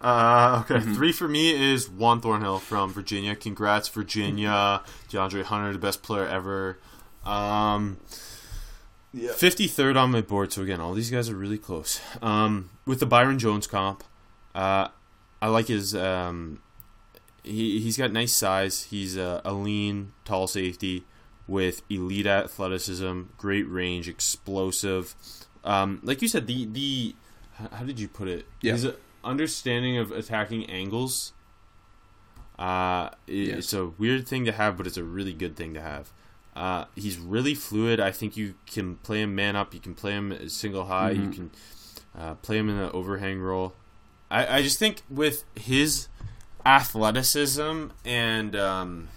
Uh, okay, Mm-hmm. three for me is Juan Thornhill from Virginia. Congrats, Virginia. DeAndre Hunter, the best player ever. Um, Yeah. 53rd on my board. So again, all these guys are really close. Um, with the Byron Jones comp, uh, I like his. Um, he he's got nice size. He's a, a lean, tall safety with elite athleticism, great range, explosive. Um, like you said, the the how did you put it? Yeah. His understanding of attacking angles. Uh, Yes. it's a weird thing to have, but it's a really good thing to have. Uh, he's really fluid. I think you can play him man up. You can play him single high. You Mhm. can uh, play him in the overhang role. I, I just think with his athleticism and um,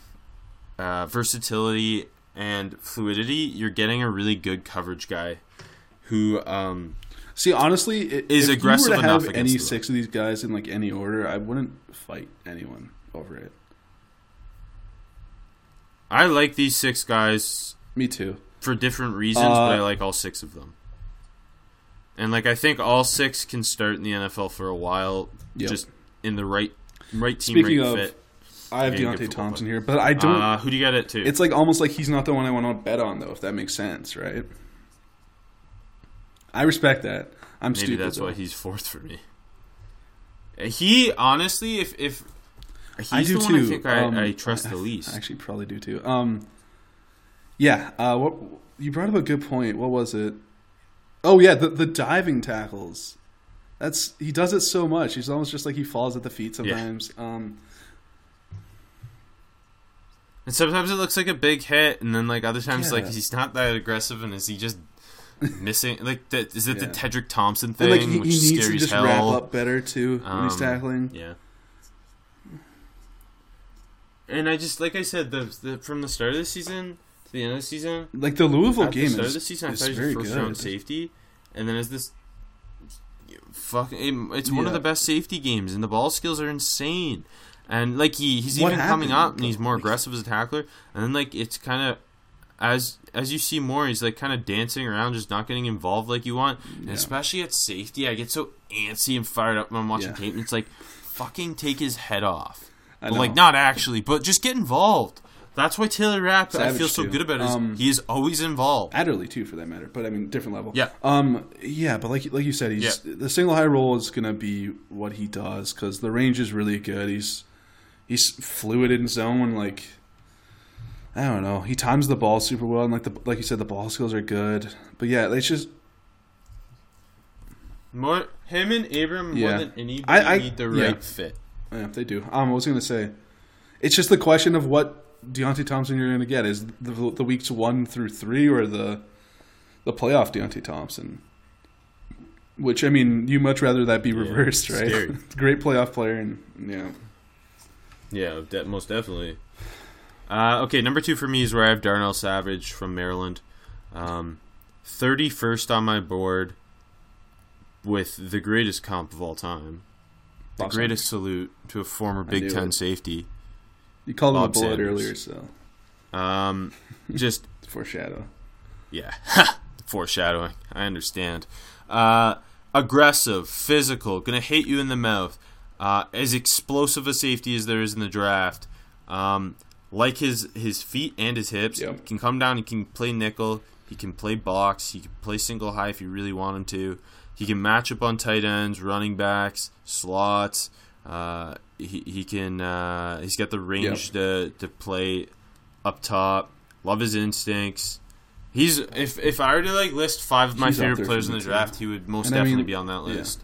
uh, versatility and fluidity, you're getting a really good coverage guy who um, See, honestly, Is if aggressive you were to enough have any six of these guys in like any order, I wouldn't fight anyone over it. I like these six guys Me too. for different reasons, Uh, but I like all six of them. And like I think all six can start in the NFL for a while, Yep. just in the right right team, Speaking right of, fit. I have Yeah, Deionte Thompson player. here, but I don't. Uh, who do you got it to? it's like almost like he's not the one I want to bet on, though. If that makes sense, right? I respect that. I'm Maybe stupid. that's though. why he's fourth for me. He honestly, if if he's I do the too. one I think I, Um, I trust the least. I actually probably do too. Um, yeah. Uh, what you brought up a good point. What was it? Oh yeah, the the diving tackles. That's he does it so much. He's almost just like he falls at the feet sometimes. Um, And sometimes it looks like a big hit, and then like other times, like he's not that aggressive, and is he just missing? Like, the, is it the Yeah. Tedric Thompson and thing, like he, he which is needs scary to just wrap up better too when he's Um, tackling. Yeah. And I just like I said, the, the from the start of the season to the end of the season, Like the Louisville at the game start is, of the season, I is thought he was first good. round safety, and then as this fucking, it's one of the best safety games, and the ball skills are insane. And like he, he's What even coming up, and he's more aggressive as a tackler. And then like it's kind of as as you see more, he's like kind of dancing around, just not getting involved like you want. And especially at safety, I get so antsy and fired up when I'm watching Yeah. tape, and it's like fucking take his head off. But, like not actually, but just get involved. That's why Taylor Rapp, I Savage, feel so too. good about. Is Um, he is always involved. Adderley too, for that matter. But I mean, different level. Yeah. Um. Yeah, but like like you said, he's the single high roll is gonna be what he does because the range is really good. He's he's fluid in zone. Like I don't know, he times the ball super well, and like the like you said, the ball skills are good. But yeah, it's just More him and Abram Yeah. more than anybody I- I- need the yeah. right fit. yeah, they do. Um, I was gonna say, it's just the question of what Deionte Thompson you're gonna get is the, the weeks one through three or the the playoff Deionte Thompson. Which I mean, you much rather that be reversed, right? scary. Great playoff player, and yeah, Yeah, de- most definitely. Uh, okay, number two for me is where I have Darnell Savage from Maryland. Um, 31st on my board with the greatest comp of all time. The Awesome. greatest salute to a former Big Ten it. safety. You called him a Bob bullet earlier, so Um, just foreshadow. Yeah. Foreshadowing. I understand. Uh, aggressive, physical, gonna hit you in the mouth. Uh, as explosive a safety as there is in the draft. Um, like his his feet and his hips. Yep. He can come down. He can play nickel. He can play box. He can play single high if you really want him to. He can match up on tight ends, running backs, slots. Uh, he he can. Uh, he's got the range to to play up top. Love his instincts. He's if if I were to like list five of my He's favorite players in me, the draft, he would most And I definitely mean, be on that yeah. list.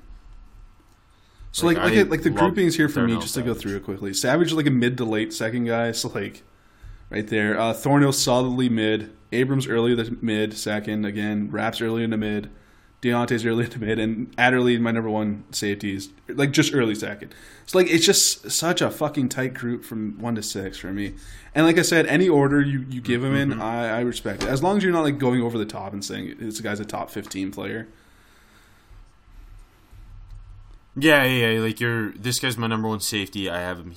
So like Like, like, like the groupings here for me, Darnell just to go through it quickly. Savage like a mid to late second guy, so like right there. Uh, Thornhill solidly mid. Abrams early the mid second again. Rapp's early in the mid. Deionte's early in the mid, and Adderley my number one safety, is like just early second. So like it's just such a fucking tight group from one to six for me. And like I said, any order you, you give him Mm-hmm. in, I, I respect it as long as you're not like going over the top and saying this guy's a top fifteen player. Yeah, yeah, yeah. Like you're this guy's my number one safety. I have him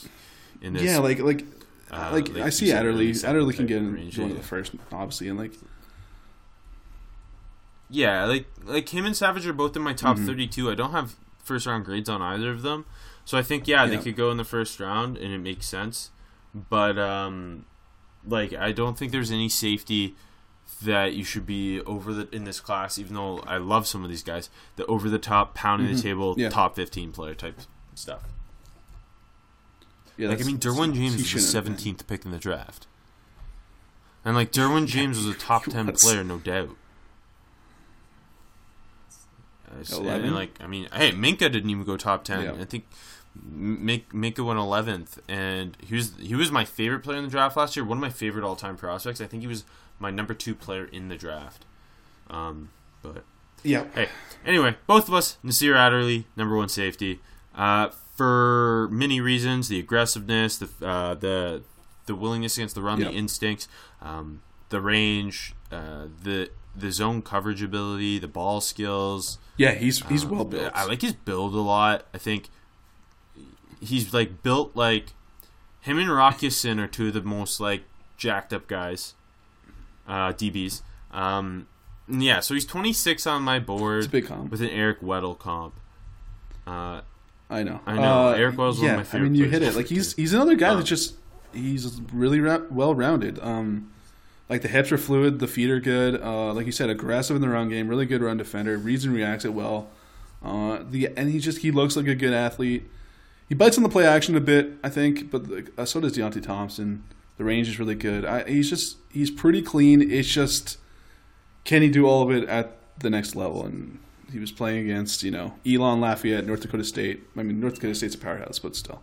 in this. Yeah, like like uh, like, like I see Adderley. Adderley can get in range, one yeah. of the first, obviously, and like Yeah, like like him and Savage are both in my top Mhm. 32. I don't have first round grades on either of them. So I think yeah, they could go in the first round and it makes sense. But um like I don't think there's any safety that you should be over the in this class, even though I love some of these guys, the over the top pounding the table, Mm-hmm. Yeah. top fifteen player type stuff. Yeah, Like I mean, Derwin James was the shouldn't have been. seventeenth pick in the draft, and like Derwin James was a top ten player, no doubt. 11? like I mean, hey, Minkah didn't even go top ten. Yeah. I think Mink, Minkah went eleventh, and he was he was my favorite player in the draft last year. One of my favorite all time prospects. I think he was my number two player in the draft. Um, but Yeah. Hey, anyway, both of us, Nasir Adderley, number one safety, uh, for many reasons: the aggressiveness, the uh, the the willingness against the run, Yep. the instincts, um, the range, uh, the the zone coverage ability, the ball skills. Yeah, he's he's Um, well built. I like his build a lot. I think he's like built like him and Rockison are two of the most like jacked up guys, uh, DBs. Um, yeah, so he's 26 on my board It's a big comp. with an Eric Weddle comp. Uh, I know. I know. Uh, Eric is yeah, one of my I mean, you hit it. Like he's he's another guy Um, that just he's really ra- well rounded. Um, like the hips are fluid, the feet are good. Uh, like you said, aggressive in the run game, really good run defender. Reads and reacts it well. Uh, the and he just he looks like a good athlete. He bites on the play action a bit, I think, but uh, so does Deionte Thompson. The range is really good. I, he's just he's pretty clean. It's just can he do all of it at the next level? And he was playing against you know Elon Lafayette, North Dakota State. I mean North Dakota State's a powerhouse, but still,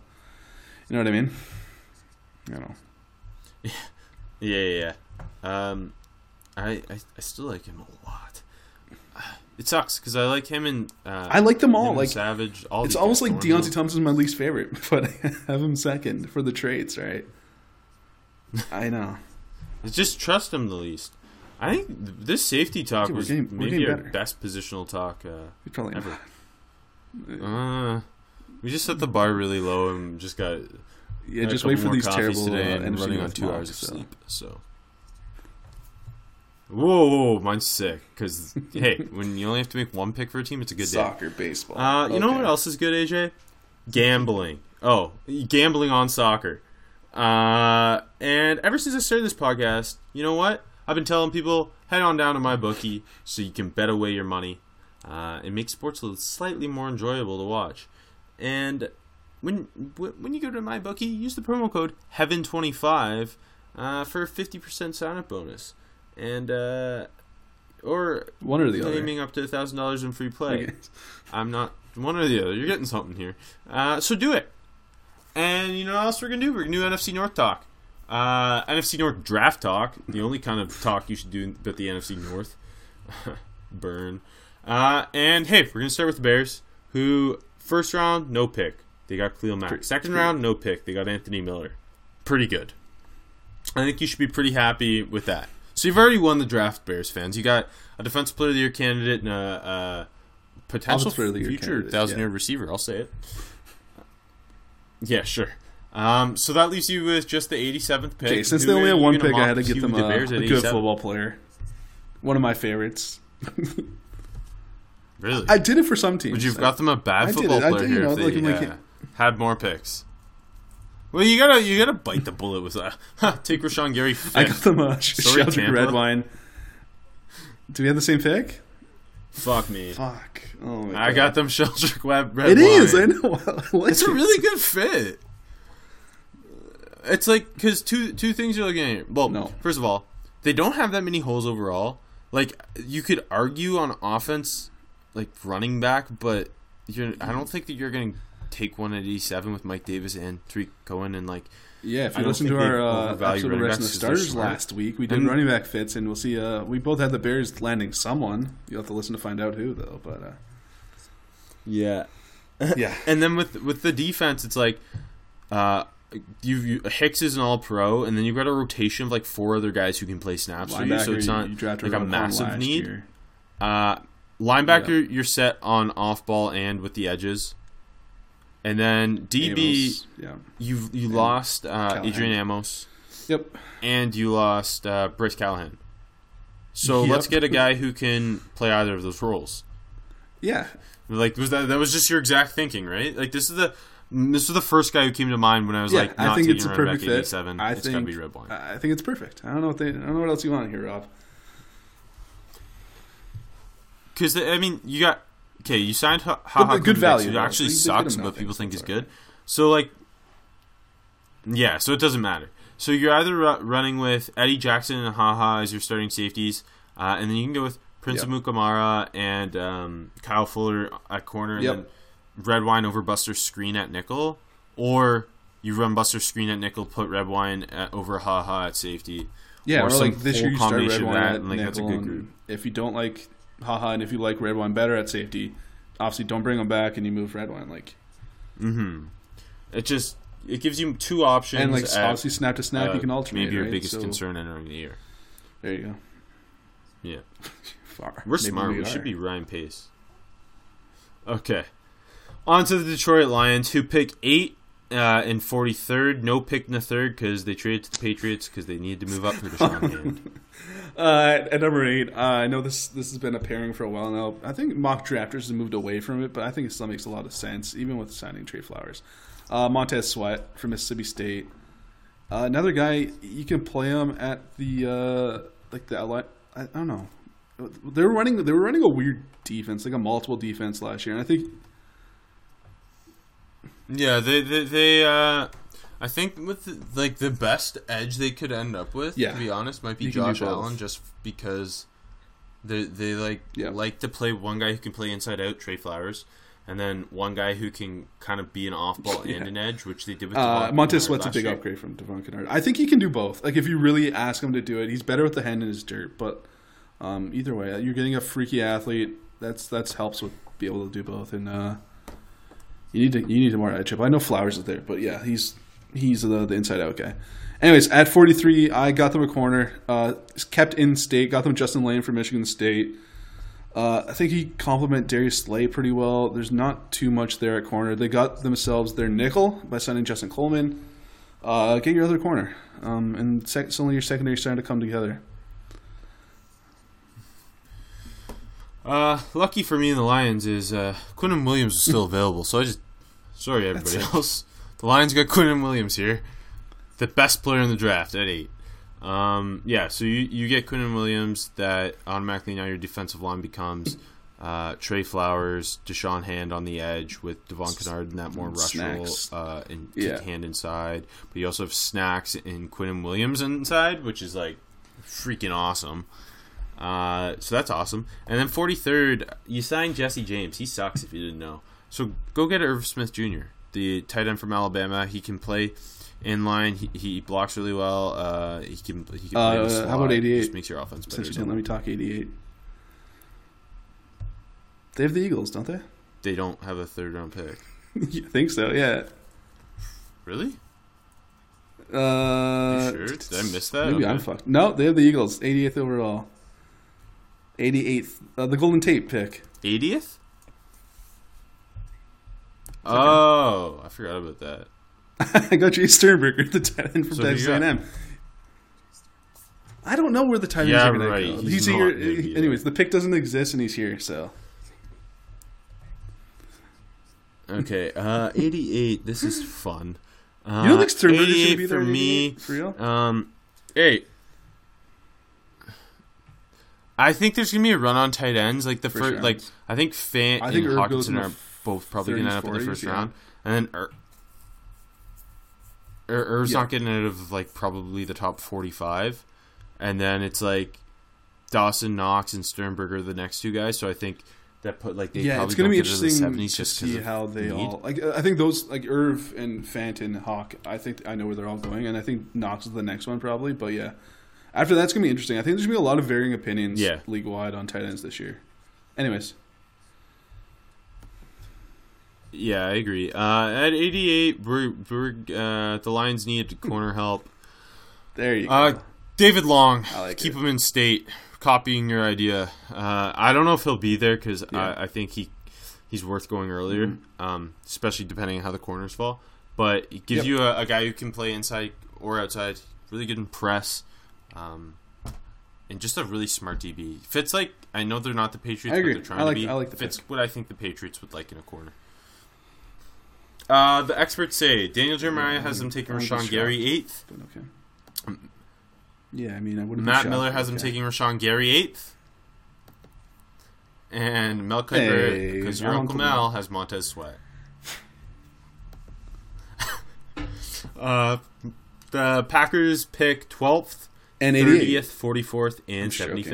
you know what I mean? You know, Yeah, yeah, yeah. Um, I, I I still like him a lot. It sucks because I like him and uh, I like them all. Like Savage. All it's almost like. Deionte Thompson's my least favorite, but I have him second for the traits, right? I know. Just trust him the least. I think this safety talk was getting- maybe our better. best positional talk uh, probably ever. Uh, we just set the bar really low and just got Yeah, just wait for these terrible today uh, and running on two hours of sleep. So, whoa, whoa, mine's sick because hey, when you only have to make one pick for a team, it's a good day. Soccer, baseball. Uh, you know what else is good, AJ? Gambling. Oh, gambling on soccer. Uh, and ever since I started this podcast, you know what? I've been telling people head on down to MyBookie so you can bet away your money. Uh, and make sports a little slightly more enjoyable to watch. And when when you go to MyBookie, use the promo code Heaven25 uh, for a 50% sign up bonus. And uh, or One or the other. claiming up to thousand dollars in free play. I'm not one or the other. You're getting something here. Uh, so do it. And you know what else we're gonna do? We're gonna do NFC North talk. Uh, NFC North draft talk. The only kind of talk you should do about the NFC North. Burn. Uh, and hey, we're gonna start with the Bears, who first round no pick. They got Khalil Mack. Second round no pick. They got Anthony Miller. Pretty good. I think you should be pretty happy with that. So you've already won the draft, Bears fans. You got a defensive player of the year candidate and a, a potential Offensive player of the year future thousand yard receiver. I'll say it. Yeah, sure. Um, so that leaves you with just the 87th pick. Okay, since they only had one pick, I had to get them the a, a good football player. One of my favorites. Really? I did it for some teams. Would you've got them a bad I football player did, you here know, if they like, uh, had more picks? Well, you gotta you gotta bite the bullet with uh, that. Take Rashan Gary I got fifth. them a Sorry, Sheldrick Tampa. Redwine. Do we have the same pick? Fuck me. Fuck. Oh my I God. got them Sheldrick Web red It is. wine. I know. I like It's a really good fit. It's like because two two things you're looking at here. Well, No. first of all, they don't have that many holes overall. Like you could argue on offense, like running back, but you're. I don't think that you're going to take one at 87 with Mike Davis and Tarik Cohen and like. Yeah, if you don't listen to our uh, overvalue episode of Rest of backs the 'cause they're Starters last week, we did And- running back fits, and we'll see. Uh, we both had the Bears landing someone. You'll have to listen to find out who, though. But uh, Yeah. yeah, And then with with the defense, it's like, uh, you, you Hicks is an All Pro, and then you've got a rotation of like four other guys who can play snaps for you. So it's not you drafted like a massive need. year. Uh, linebacker, you're set on off ball and with the edges. And then DB, Amos, yeah. you you lost uh, Adrian Amos Yep. and you lost uh, Bryce Callahan. So Yep. let's get a guy who can play either of those roles. Yeah. Like was that that was just your exact thinking, right? Like this is the this was the first guy who came to mind when I was Yeah, like, I think it's a perfect fit. 87. I it's think be red. I think it's perfect. I don't know what they. I don't know what else you want here, Rob. because I mean, you got okay. You signed Ha Ha, Good- good value, Who actually they sucks, but people think alright. good. So like, yeah. So it doesn't matter. So you're either ru- running with Eddie Jackson and Haha as your starting safeties, uh, and then you can go with Prince Yep. Amukamara and um, Kyle Fuller at corner, Yep. and then Redwine over Buster Skrine at nickel, or you run Buster Skrine at nickel, put Redwine at, over Haha at safety. Yeah, or or, like this year you start Redwine at and, like, that's a nickel, good group. if you don't like haha, and if you like Redwine better at safety, obviously don't bring them back and you move Redwine like Mm-hmm. It just it gives you two options. and like at, obviously snap to snap uh, you can alternate. Maybe your right? biggest So, concern entering the year. There you go. Yeah, Far. we're Maybe smart. We, are. should be Ryan Pace. Okay, on to the Detroit Lions, who pick eight uh, and forty third. No pick in the third because they traded to the Patriots because they needed to move up for Deshaun Hand. Uh, at number eight, uh, I know this this has been a pairing for a while now. I think mock drafters have moved away from it, but I think it still makes a lot of sense, even with signing Trey Flowers. Uh, Montez Sweat from Mississippi State. Uh, another guy you can play him at the uh, like the. I, I don't know. They were running. They were running a weird defense, like a multiple defense last year, and I think Yeah, they they, they uh I think with the, like the best edge they could end up with, Yeah. to be honest, might be You Josh. Allen just because they they like Yeah. like to play one guy who can play inside out, Trey Flowers, and then one guy who can kind of be an off ball Yeah. and an edge, which they did with Uh, Montez Sweat's a big year. upgrade from Devon Kennard. I think he can do both. Like if you really ask him to do it, he's better with the hand in his dirt. But um, either way, you're getting a freaky athlete. That's that's helps with be able to do both. And uh, you need to you need more edge up. I know Flowers is there, but yeah, he's he's the, the inside out guy. Anyways, at 43, I got them a corner. Uh, kept in state. Got them Justin Layne from Michigan State. Uh, I think he complement Darius Slay pretty well. There's not too much there at corner. They got themselves their nickel by signing Justin Coleman. Uh, get your other corner, um, and sec- suddenly your secondary starting to come together. Uh, lucky for me and the Lions is uh, Quinnen Williams is still available, so I just sorry everybody else. The Lions got Quinnen Williams here, the best player in the draft at eight. Um, yeah, so you you get Quinnen Williams that automatically now your defensive line becomes uh, Trey Flowers, Da'Shawn Hand on the edge with Devon Kennard and that more rushful Snacks. uh, and Yeah. hand inside. But you also have Snacks and Quinnen Williams inside, which is like freaking awesome. Uh, so that's awesome. And then 43rd, you signed Jesse James. He sucks if you didn't know. So go get Irv Smith Jr., the tight end from Alabama. He can play in line. He, he blocks really well. Uh, he can he can play Uh, the how about 88? Just makes your offense better. Since you didn't let me talk 88, they have the Eagles, don't they? they don't have a third round pick. you think so? Yeah. Really? Uh, sure? Did I miss that? Maybe Okay. I'm fucked. No, they have the Eagles, 88th overall. 88th, uh, the Golden Tate pick. 80th? Oh, I forgot about that. I got Jace Sternberger, the tight end from So Texas got? A&M. I don't know where the tight ends Yeah, are going right. to go. He's He's, here. Anyways, the pick doesn't exist, and he's here. So Okay, uh, 88. This is fun. Uh, you don't think Sternberger's going to be there for me? for real? Um, hey, I think there's gonna be a run on tight ends. Like the First rounds. like I think Fant I think and Irv Hockenson are both probably gonna end up in the first yeah. round, and then er, er, Ir- Ir- Irv's Yeah. not getting out of like probably the top 45, and then it's like Dawson Knox and Sternberger, the next two guys. So I think that put like they yeah, probably it's going to be interesting the 70s to just see how they need. all like. I think those like Irv and Fant and Hawk. I think I know where they're all going, and I think Knox is the next one probably. But yeah, after that's going to be interesting. I think there's going to be a lot of varying opinions Yeah. league wide on tight ends this year. Anyways, Yeah, I agree. Uh, at 88, we're, we're uh, the Lions need corner help. there you go. Uh, David Long, I like keep it. him in state. Copying your idea. Uh, I don't know if he'll be there because Yeah. Mm-hmm. I, I think he he's worth going earlier, um, especially depending on how the corners fall. But it gives Yep. you a, a guy who can play inside or outside. Really good in press. Um, and just a really smart DB. Fits like I know they're not the Patriots, but they're trying like- to be. I like the fits pick. what I think the Patriots would like in a corner. Uh, the experts say Daniel Jeremiah has them taking would Rashan Gary eighth. okay. Yeah, I mean, I wouldn't. be Matt Miller has them okay. taking Rashan Gary eighth. and Mel Kiper, Hey, because your Uncle Uncle Mel Mel. has Montez Sweat. uh, the Packers pick 12th, And 88. 30th, 44th, and joking.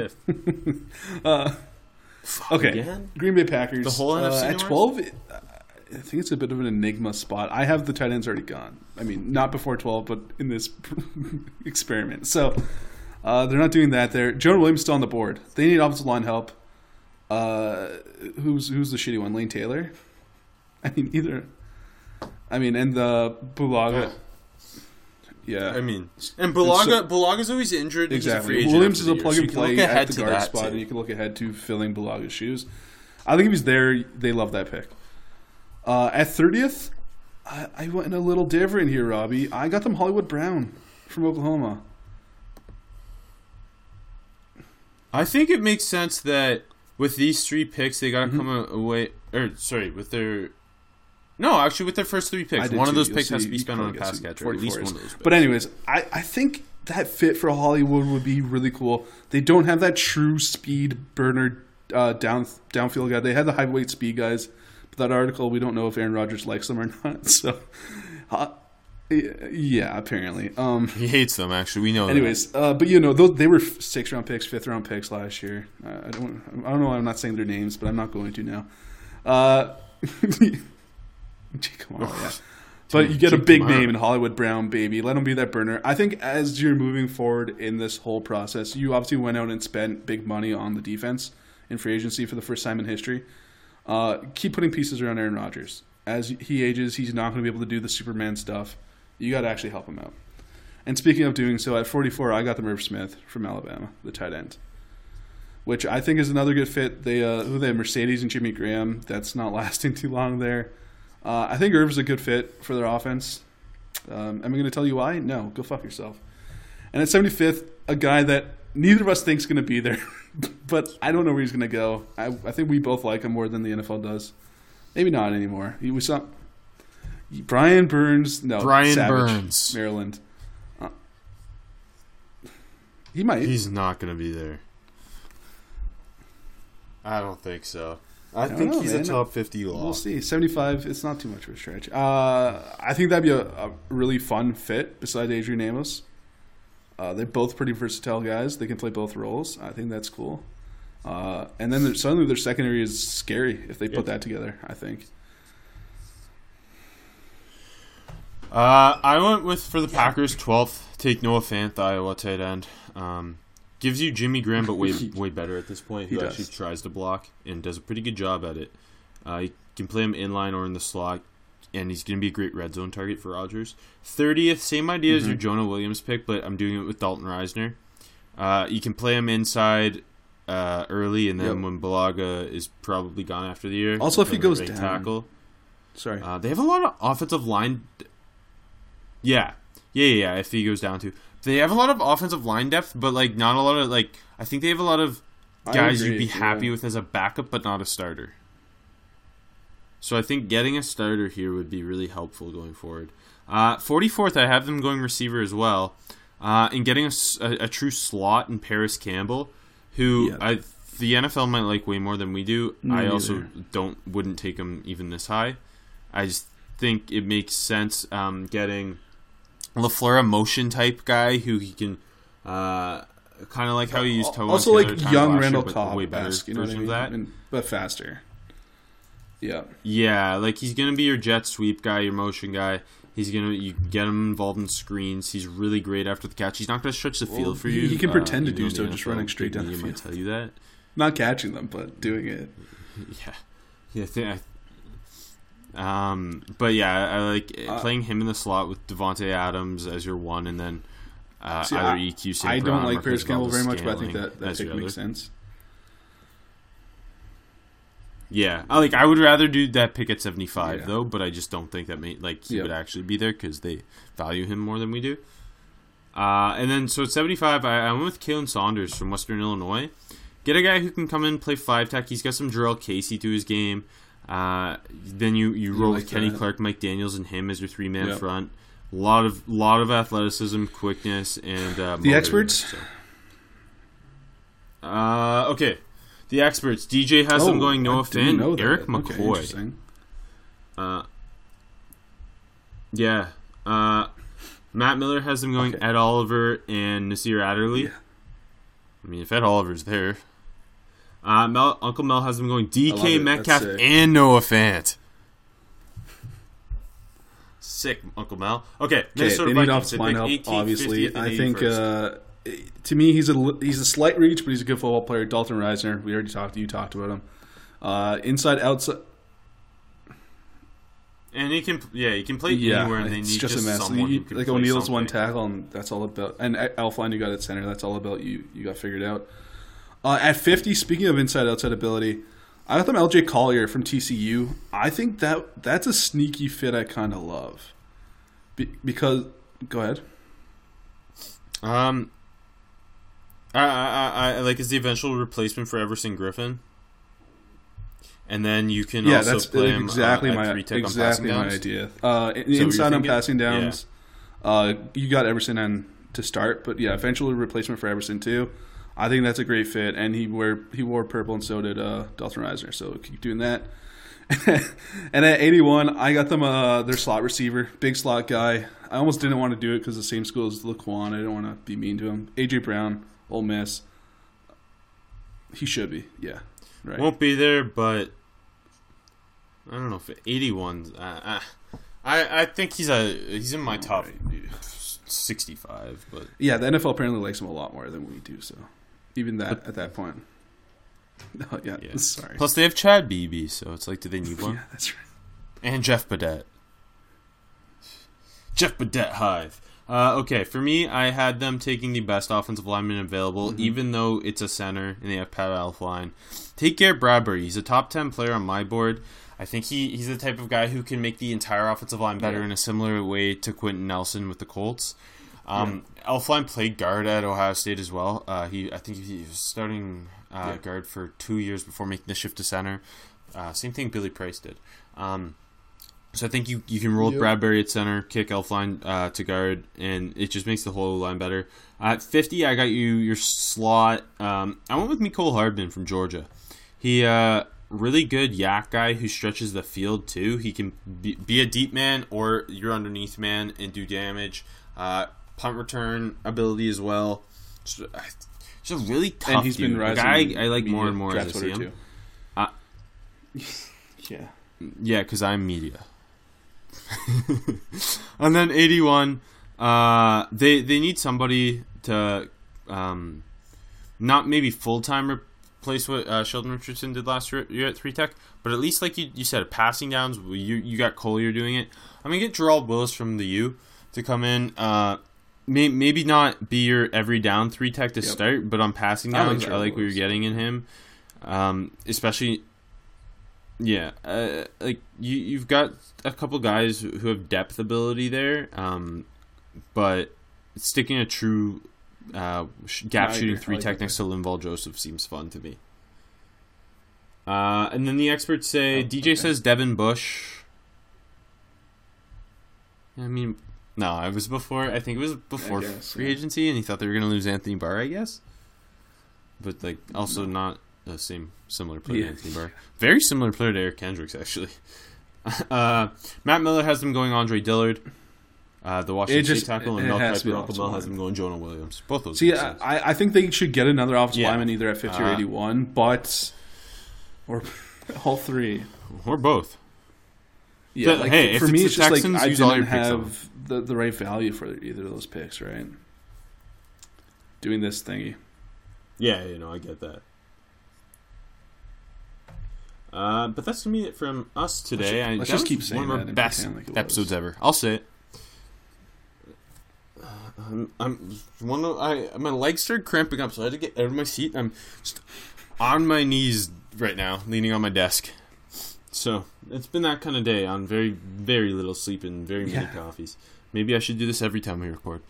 75th. Okay, Again? Green Bay Packers. The whole uh, NFC at North? twelve. it- I think it's a bit of an enigma spot. I have the tight ends already gone. I mean, not before twelve, but in this experiment. So uh, they're not doing that. There, Jonah Williams still on the board. They need offensive line help. Uh, who's who's the shitty one? Lane Taylor. I mean, either. I mean, and the Bulaga. Yeah, I mean, and Bulaga, Bulaga's always injured. Exactly. Williams is a plug and so play at the guard spot, too. and you can look ahead to filling Bulaga's shoes. I think if he's there, they love that pick. Uh, at thirtieth, I, I went a little different here, Robbie. I got them Hollywood Brown from Oklahoma. I think it makes sense that with these three picks, they got to Mm-hmm. come away. Or sorry, with their no, actually, with their first three picks, one of those You'll picks has to be spent on a pass catcher. At least one of those. But anyways, I, I think that fit for Hollywood would be really cool. They don't have that true speed burner uh, down downfield guy. They had the high weight speed guys, but that article we don't know if Aaron Rodgers likes them or not. So, uh, yeah, apparently. Um, he hates them. Actually, we know. that. anyways, uh, but you know, those, they were six round picks, fifth round picks last year. Uh, I don't, I don't know. why I'm not saying their names, but I'm not going to now. Uh, come on, yeah. But you get a big name in Hollywood Brown, baby. Let him be that burner. I think as you're moving forward in this whole process, you obviously went out and spent big money on the defense in free agency for the first time in history. Uh, keep putting pieces around Aaron Rodgers. As he ages, he's not going to be able to do the Superman stuff. You got to actually help him out. And speaking of doing so, at 44, I got the Merv Smith from Alabama, the tight end, which I think is another good fit. They uh, who they have Marcedes and Jimmy Graham. That's not lasting too long there. Uh, I think Irv is a good fit for their offense. Um, am I going to tell you why? No, go fuck yourself. And at 75th, a guy that neither of us thinks going to be there, but I don't know where he's going to go. I, I think we both like him more than the NFL does. Maybe not anymore. He was some Brian Burns. No, Brian Savage, Burns. Maryland. Uh, he might. He's not going to be there. I don't think so. I, don't think know, he's man. a top fifty law. We'll see. 75, it's not too much of a stretch. Uh, I think that'd be a, a really fun fit beside Adrian Amos. Uh, they're both pretty versatile guys. They can play both roles. I think that's cool. Uh, and then their- suddenly their secondary is scary if they put that together, I think. Uh, I went with for the Packers twelfth. Take Noah Fant, the Iowa tight end. Um, gives you Jimmy Graham, but way way better at this point. He Who does. actually tries to block and does a pretty good job at it. Uh, you can play him inline or in the slot, and he's going to be a great red zone target for Rodgers. Thirtieth, same idea as your Jonah Williams pick, but I'm doing it with Dalton Risner. Uh, you can play him inside uh, early, and then Yep. when Bulaga is probably gone after the year. Also, if he goes down. tackle. Sorry. Uh, they have a lot of offensive line. Yeah, yeah, yeah. yeah, If he goes down to, they have a lot of offensive line depth, but like not a lot of like. I think they have a lot of guys you'd be happy yeah. with as a backup, but not a starter. So I think getting a starter here would be really helpful going forward. Forty fourth, I have them going receiver as well, uh, and getting a true slot in Parris Campbell, who Yeah. I the NFL might like way more than we do. Me I also don't wouldn't take him even this high. I just think it makes sense um, getting Lafleur a motion type guy who he can uh, kind of like how he used Tyrone also, like young Randall Cobb, way better you know what I mean? of that. And- but faster. Yeah. Yeah, like he's gonna be your jet sweep guy, your motion guy. He's gonna you get him involved in screens. He's really great after the catch. He's not gonna stretch the Well, field for you. he can pretend to do so, just NFL, running straight down the media might field. tell you that. Not catching them, but doing it. Yeah, yeah. I um, but yeah, I like Uh, playing him in the slot with Davante Adams as your one, and then uh, See, either I- EQ. St. I don't like Parris Campbell very much, but I think that, that pick makes sense. Yeah, I like. I would rather do that pick at seventy five Yeah. though, but I just don't think that may like he Yeah. would actually be there because they value him more than we do. Uh, and then so at seventy five, I, I went with Khalen Saunders from Western Illinois. Get a guy who can come in play five tech. He's got some Jurrell Casey to his game. Uh, then you you roll like with Kenny that. Clark, Mike Daniels, and him as your three man Yep. front. A lot of lot of athleticism, quickness, and uh, The experts? so. Uh, okay. The experts. DJ has them going Noah Oh, Finn. Erik McCoy. Uh, yeah. Uh, Matt Miller has them going Okay. Ed Oliver and Nasir Adderley. Yeah. I mean, if Ed Oliver's there. Uh, Mel, Uncle Mel has them going. DK Metcalf and Noah Fant. Sick, Uncle Mel. Okay, Okay, Minnesota they need Vikings. offensive line. 18th, Obviously, 50th, I think uh, to me he's a he's a slight reach, but he's a good football player. Dalton Risner, we already talked. You talked about him. Uh, inside, outside. and he can, yeah, he can play Yeah, anywhere, and they need just, just, a mess. someone You- like O'Neill's one tackle, and that's all about. And Elflein, you got at center. That's all about you. You got figured out. Uh, at fifty, speaking of inside outside ability, I got them LJ Collier from TCU. I think that that's a sneaky fit. I kind of love Be- because go ahead. Um, I, I, I like is the eventual replacement for Everson Griffen, and then you can Yeah, also that's play him exactly uh, my three tech on exactly my downs. idea. Uh, inside on passing downs, uh, you got Everson and to start, but yeah, eventually replacement for Everson too. I think that's a great fit, and he wore he wore purple, and so did uh, Dalton Risner. So keep doing that. and at 81, I got them uh, their slot receiver, big slot guy. I almost didn't want to do it because the same school as Laquon. I didn't want to be mean to him. AJ Brown, Ole Miss. He should be, yeah, right. Won't be there, but I don't know if 81. Uh, I I think he's a he's in my top Right, 65, but Yeah, the NFL apparently likes him a lot more than we do. So even that at that point. Oh yeah, yeah. sorry. Plus they have Chad Beebe, so it's like, do they need one? yeah, that's right. and Jeff Badet. Jeff Badet Hive. Uh, okay, for me, I had them taking the best offensive lineman available, Mm-hmm. even though it's a center and they have Pat Elflein. Take Garrett Bradbury. He's a top 10 player on my board. I think he, he's the type of guy who can make the entire offensive line better Yeah. in a similar way to Quenton Nelson with the Colts. Um, Elfline played guard at Ohio State as well. Uh, he, I think he was starting uh, Yeah. guard for two years before making the shift to center. Uh, same thing Billy Price did. Um, so I think you, you can roll Yep. Bradbury at center, kick Elflein uh, to guard, and it just makes the whole line better. At 50, I got you your slot. Um, I went with Mecole Hardman from Georgia. He uh, really good YAC guy who stretches the field too. He can be, be a deep man or your underneath man and do damage. Uh, punt return ability as well. Uh, a really tough And he's been dude. Rising. guy I like more and more as I see him. Uh, yeah. Yeah, because I'm media. and then 81, uh, they they need somebody to um, not maybe full time replace what uh, Sheldon Richardson did last year, year at three tech, but at least like you, you said, passing downs. You you got Collier doing it. I'm gonna get Gerald Willis from the U to come in. Uh, may, maybe not be your every down three tech to Yep. start, but on passing I like downs, I like what you're getting in him. Um, especially yeah, uh, like you, you've got a couple guys who have depth ability there, um, but sticking a true uh, gap I shooting three like tech next to Linval Joseph seems fun to me. Uh, and then the experts say Oh, DJ okay. says Devin Bush. I mean, no, it was before. I think it was before guess, free yeah. agency, and he thought they were going to lose Anthony Barr. I guess, but like also not the same similar player to Anthony Barr. Very similar player to Eric Kendricks, actually. Uh, Matt Miller has them going Andre Dillard, uh, the Washington just- State tackle, and Mel Kiper. Has them going Jonah Williams. Both of those. See. I, I think they should get another offensive Yeah. lineman either at 50 or Uh, 81, but or all three. or both. Yeah, But, like, hey, for me, it's just Texans, like I didn't your have the, the right value for either of those picks, right? Doing this thingy. Yeah, you know, I get that. Uh, but that's gonna be it from us today. Let's I, let's just keep saying one of our best like was. episodes ever. I'll say it. Uh, I'm, I'm one of I my legs started cramping up, so I had to get out of my seat. I'm just on my knees right now, leaning on my desk. So it's been that kind of day on very very little sleep and very many Yeah. coffees. Maybe I should do this every time we record.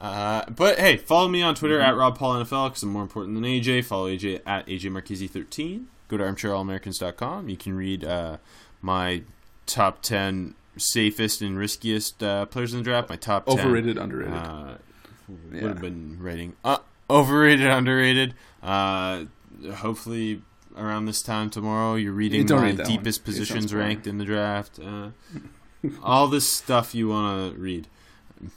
Uh, but hey, follow me on Twitter at Rob Paul NFL because I'm more important than AJ. Follow AJ at AJ Marchese13. Go to armchairallamericans.com. You can read uh, my top 10 safest and riskiest uh, players in the draft. My top 10 Overrated, underrated. uh, would Yeah. have been rating uh, overrated, underrated. Uh, hopefully around this time tomorrow, you're reading Don't my read that one. deepest positions ranked in the draft. Uh, all this stuff you want to read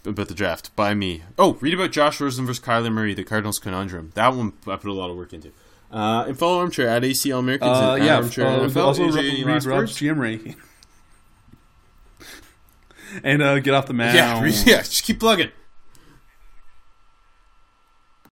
about the draft by me. Oh, read about Josh Rosen versus Kyler Murray, the Cardinals conundrum. That one I put a lot of work into. Uh, and follow Armchair at ACL Americans Uh, and yeah. Armchair Uh, NFL. also, AJ, read Rob's? GM ranking. and uh, get off the mound. Yeah, yeah, just keep plugging.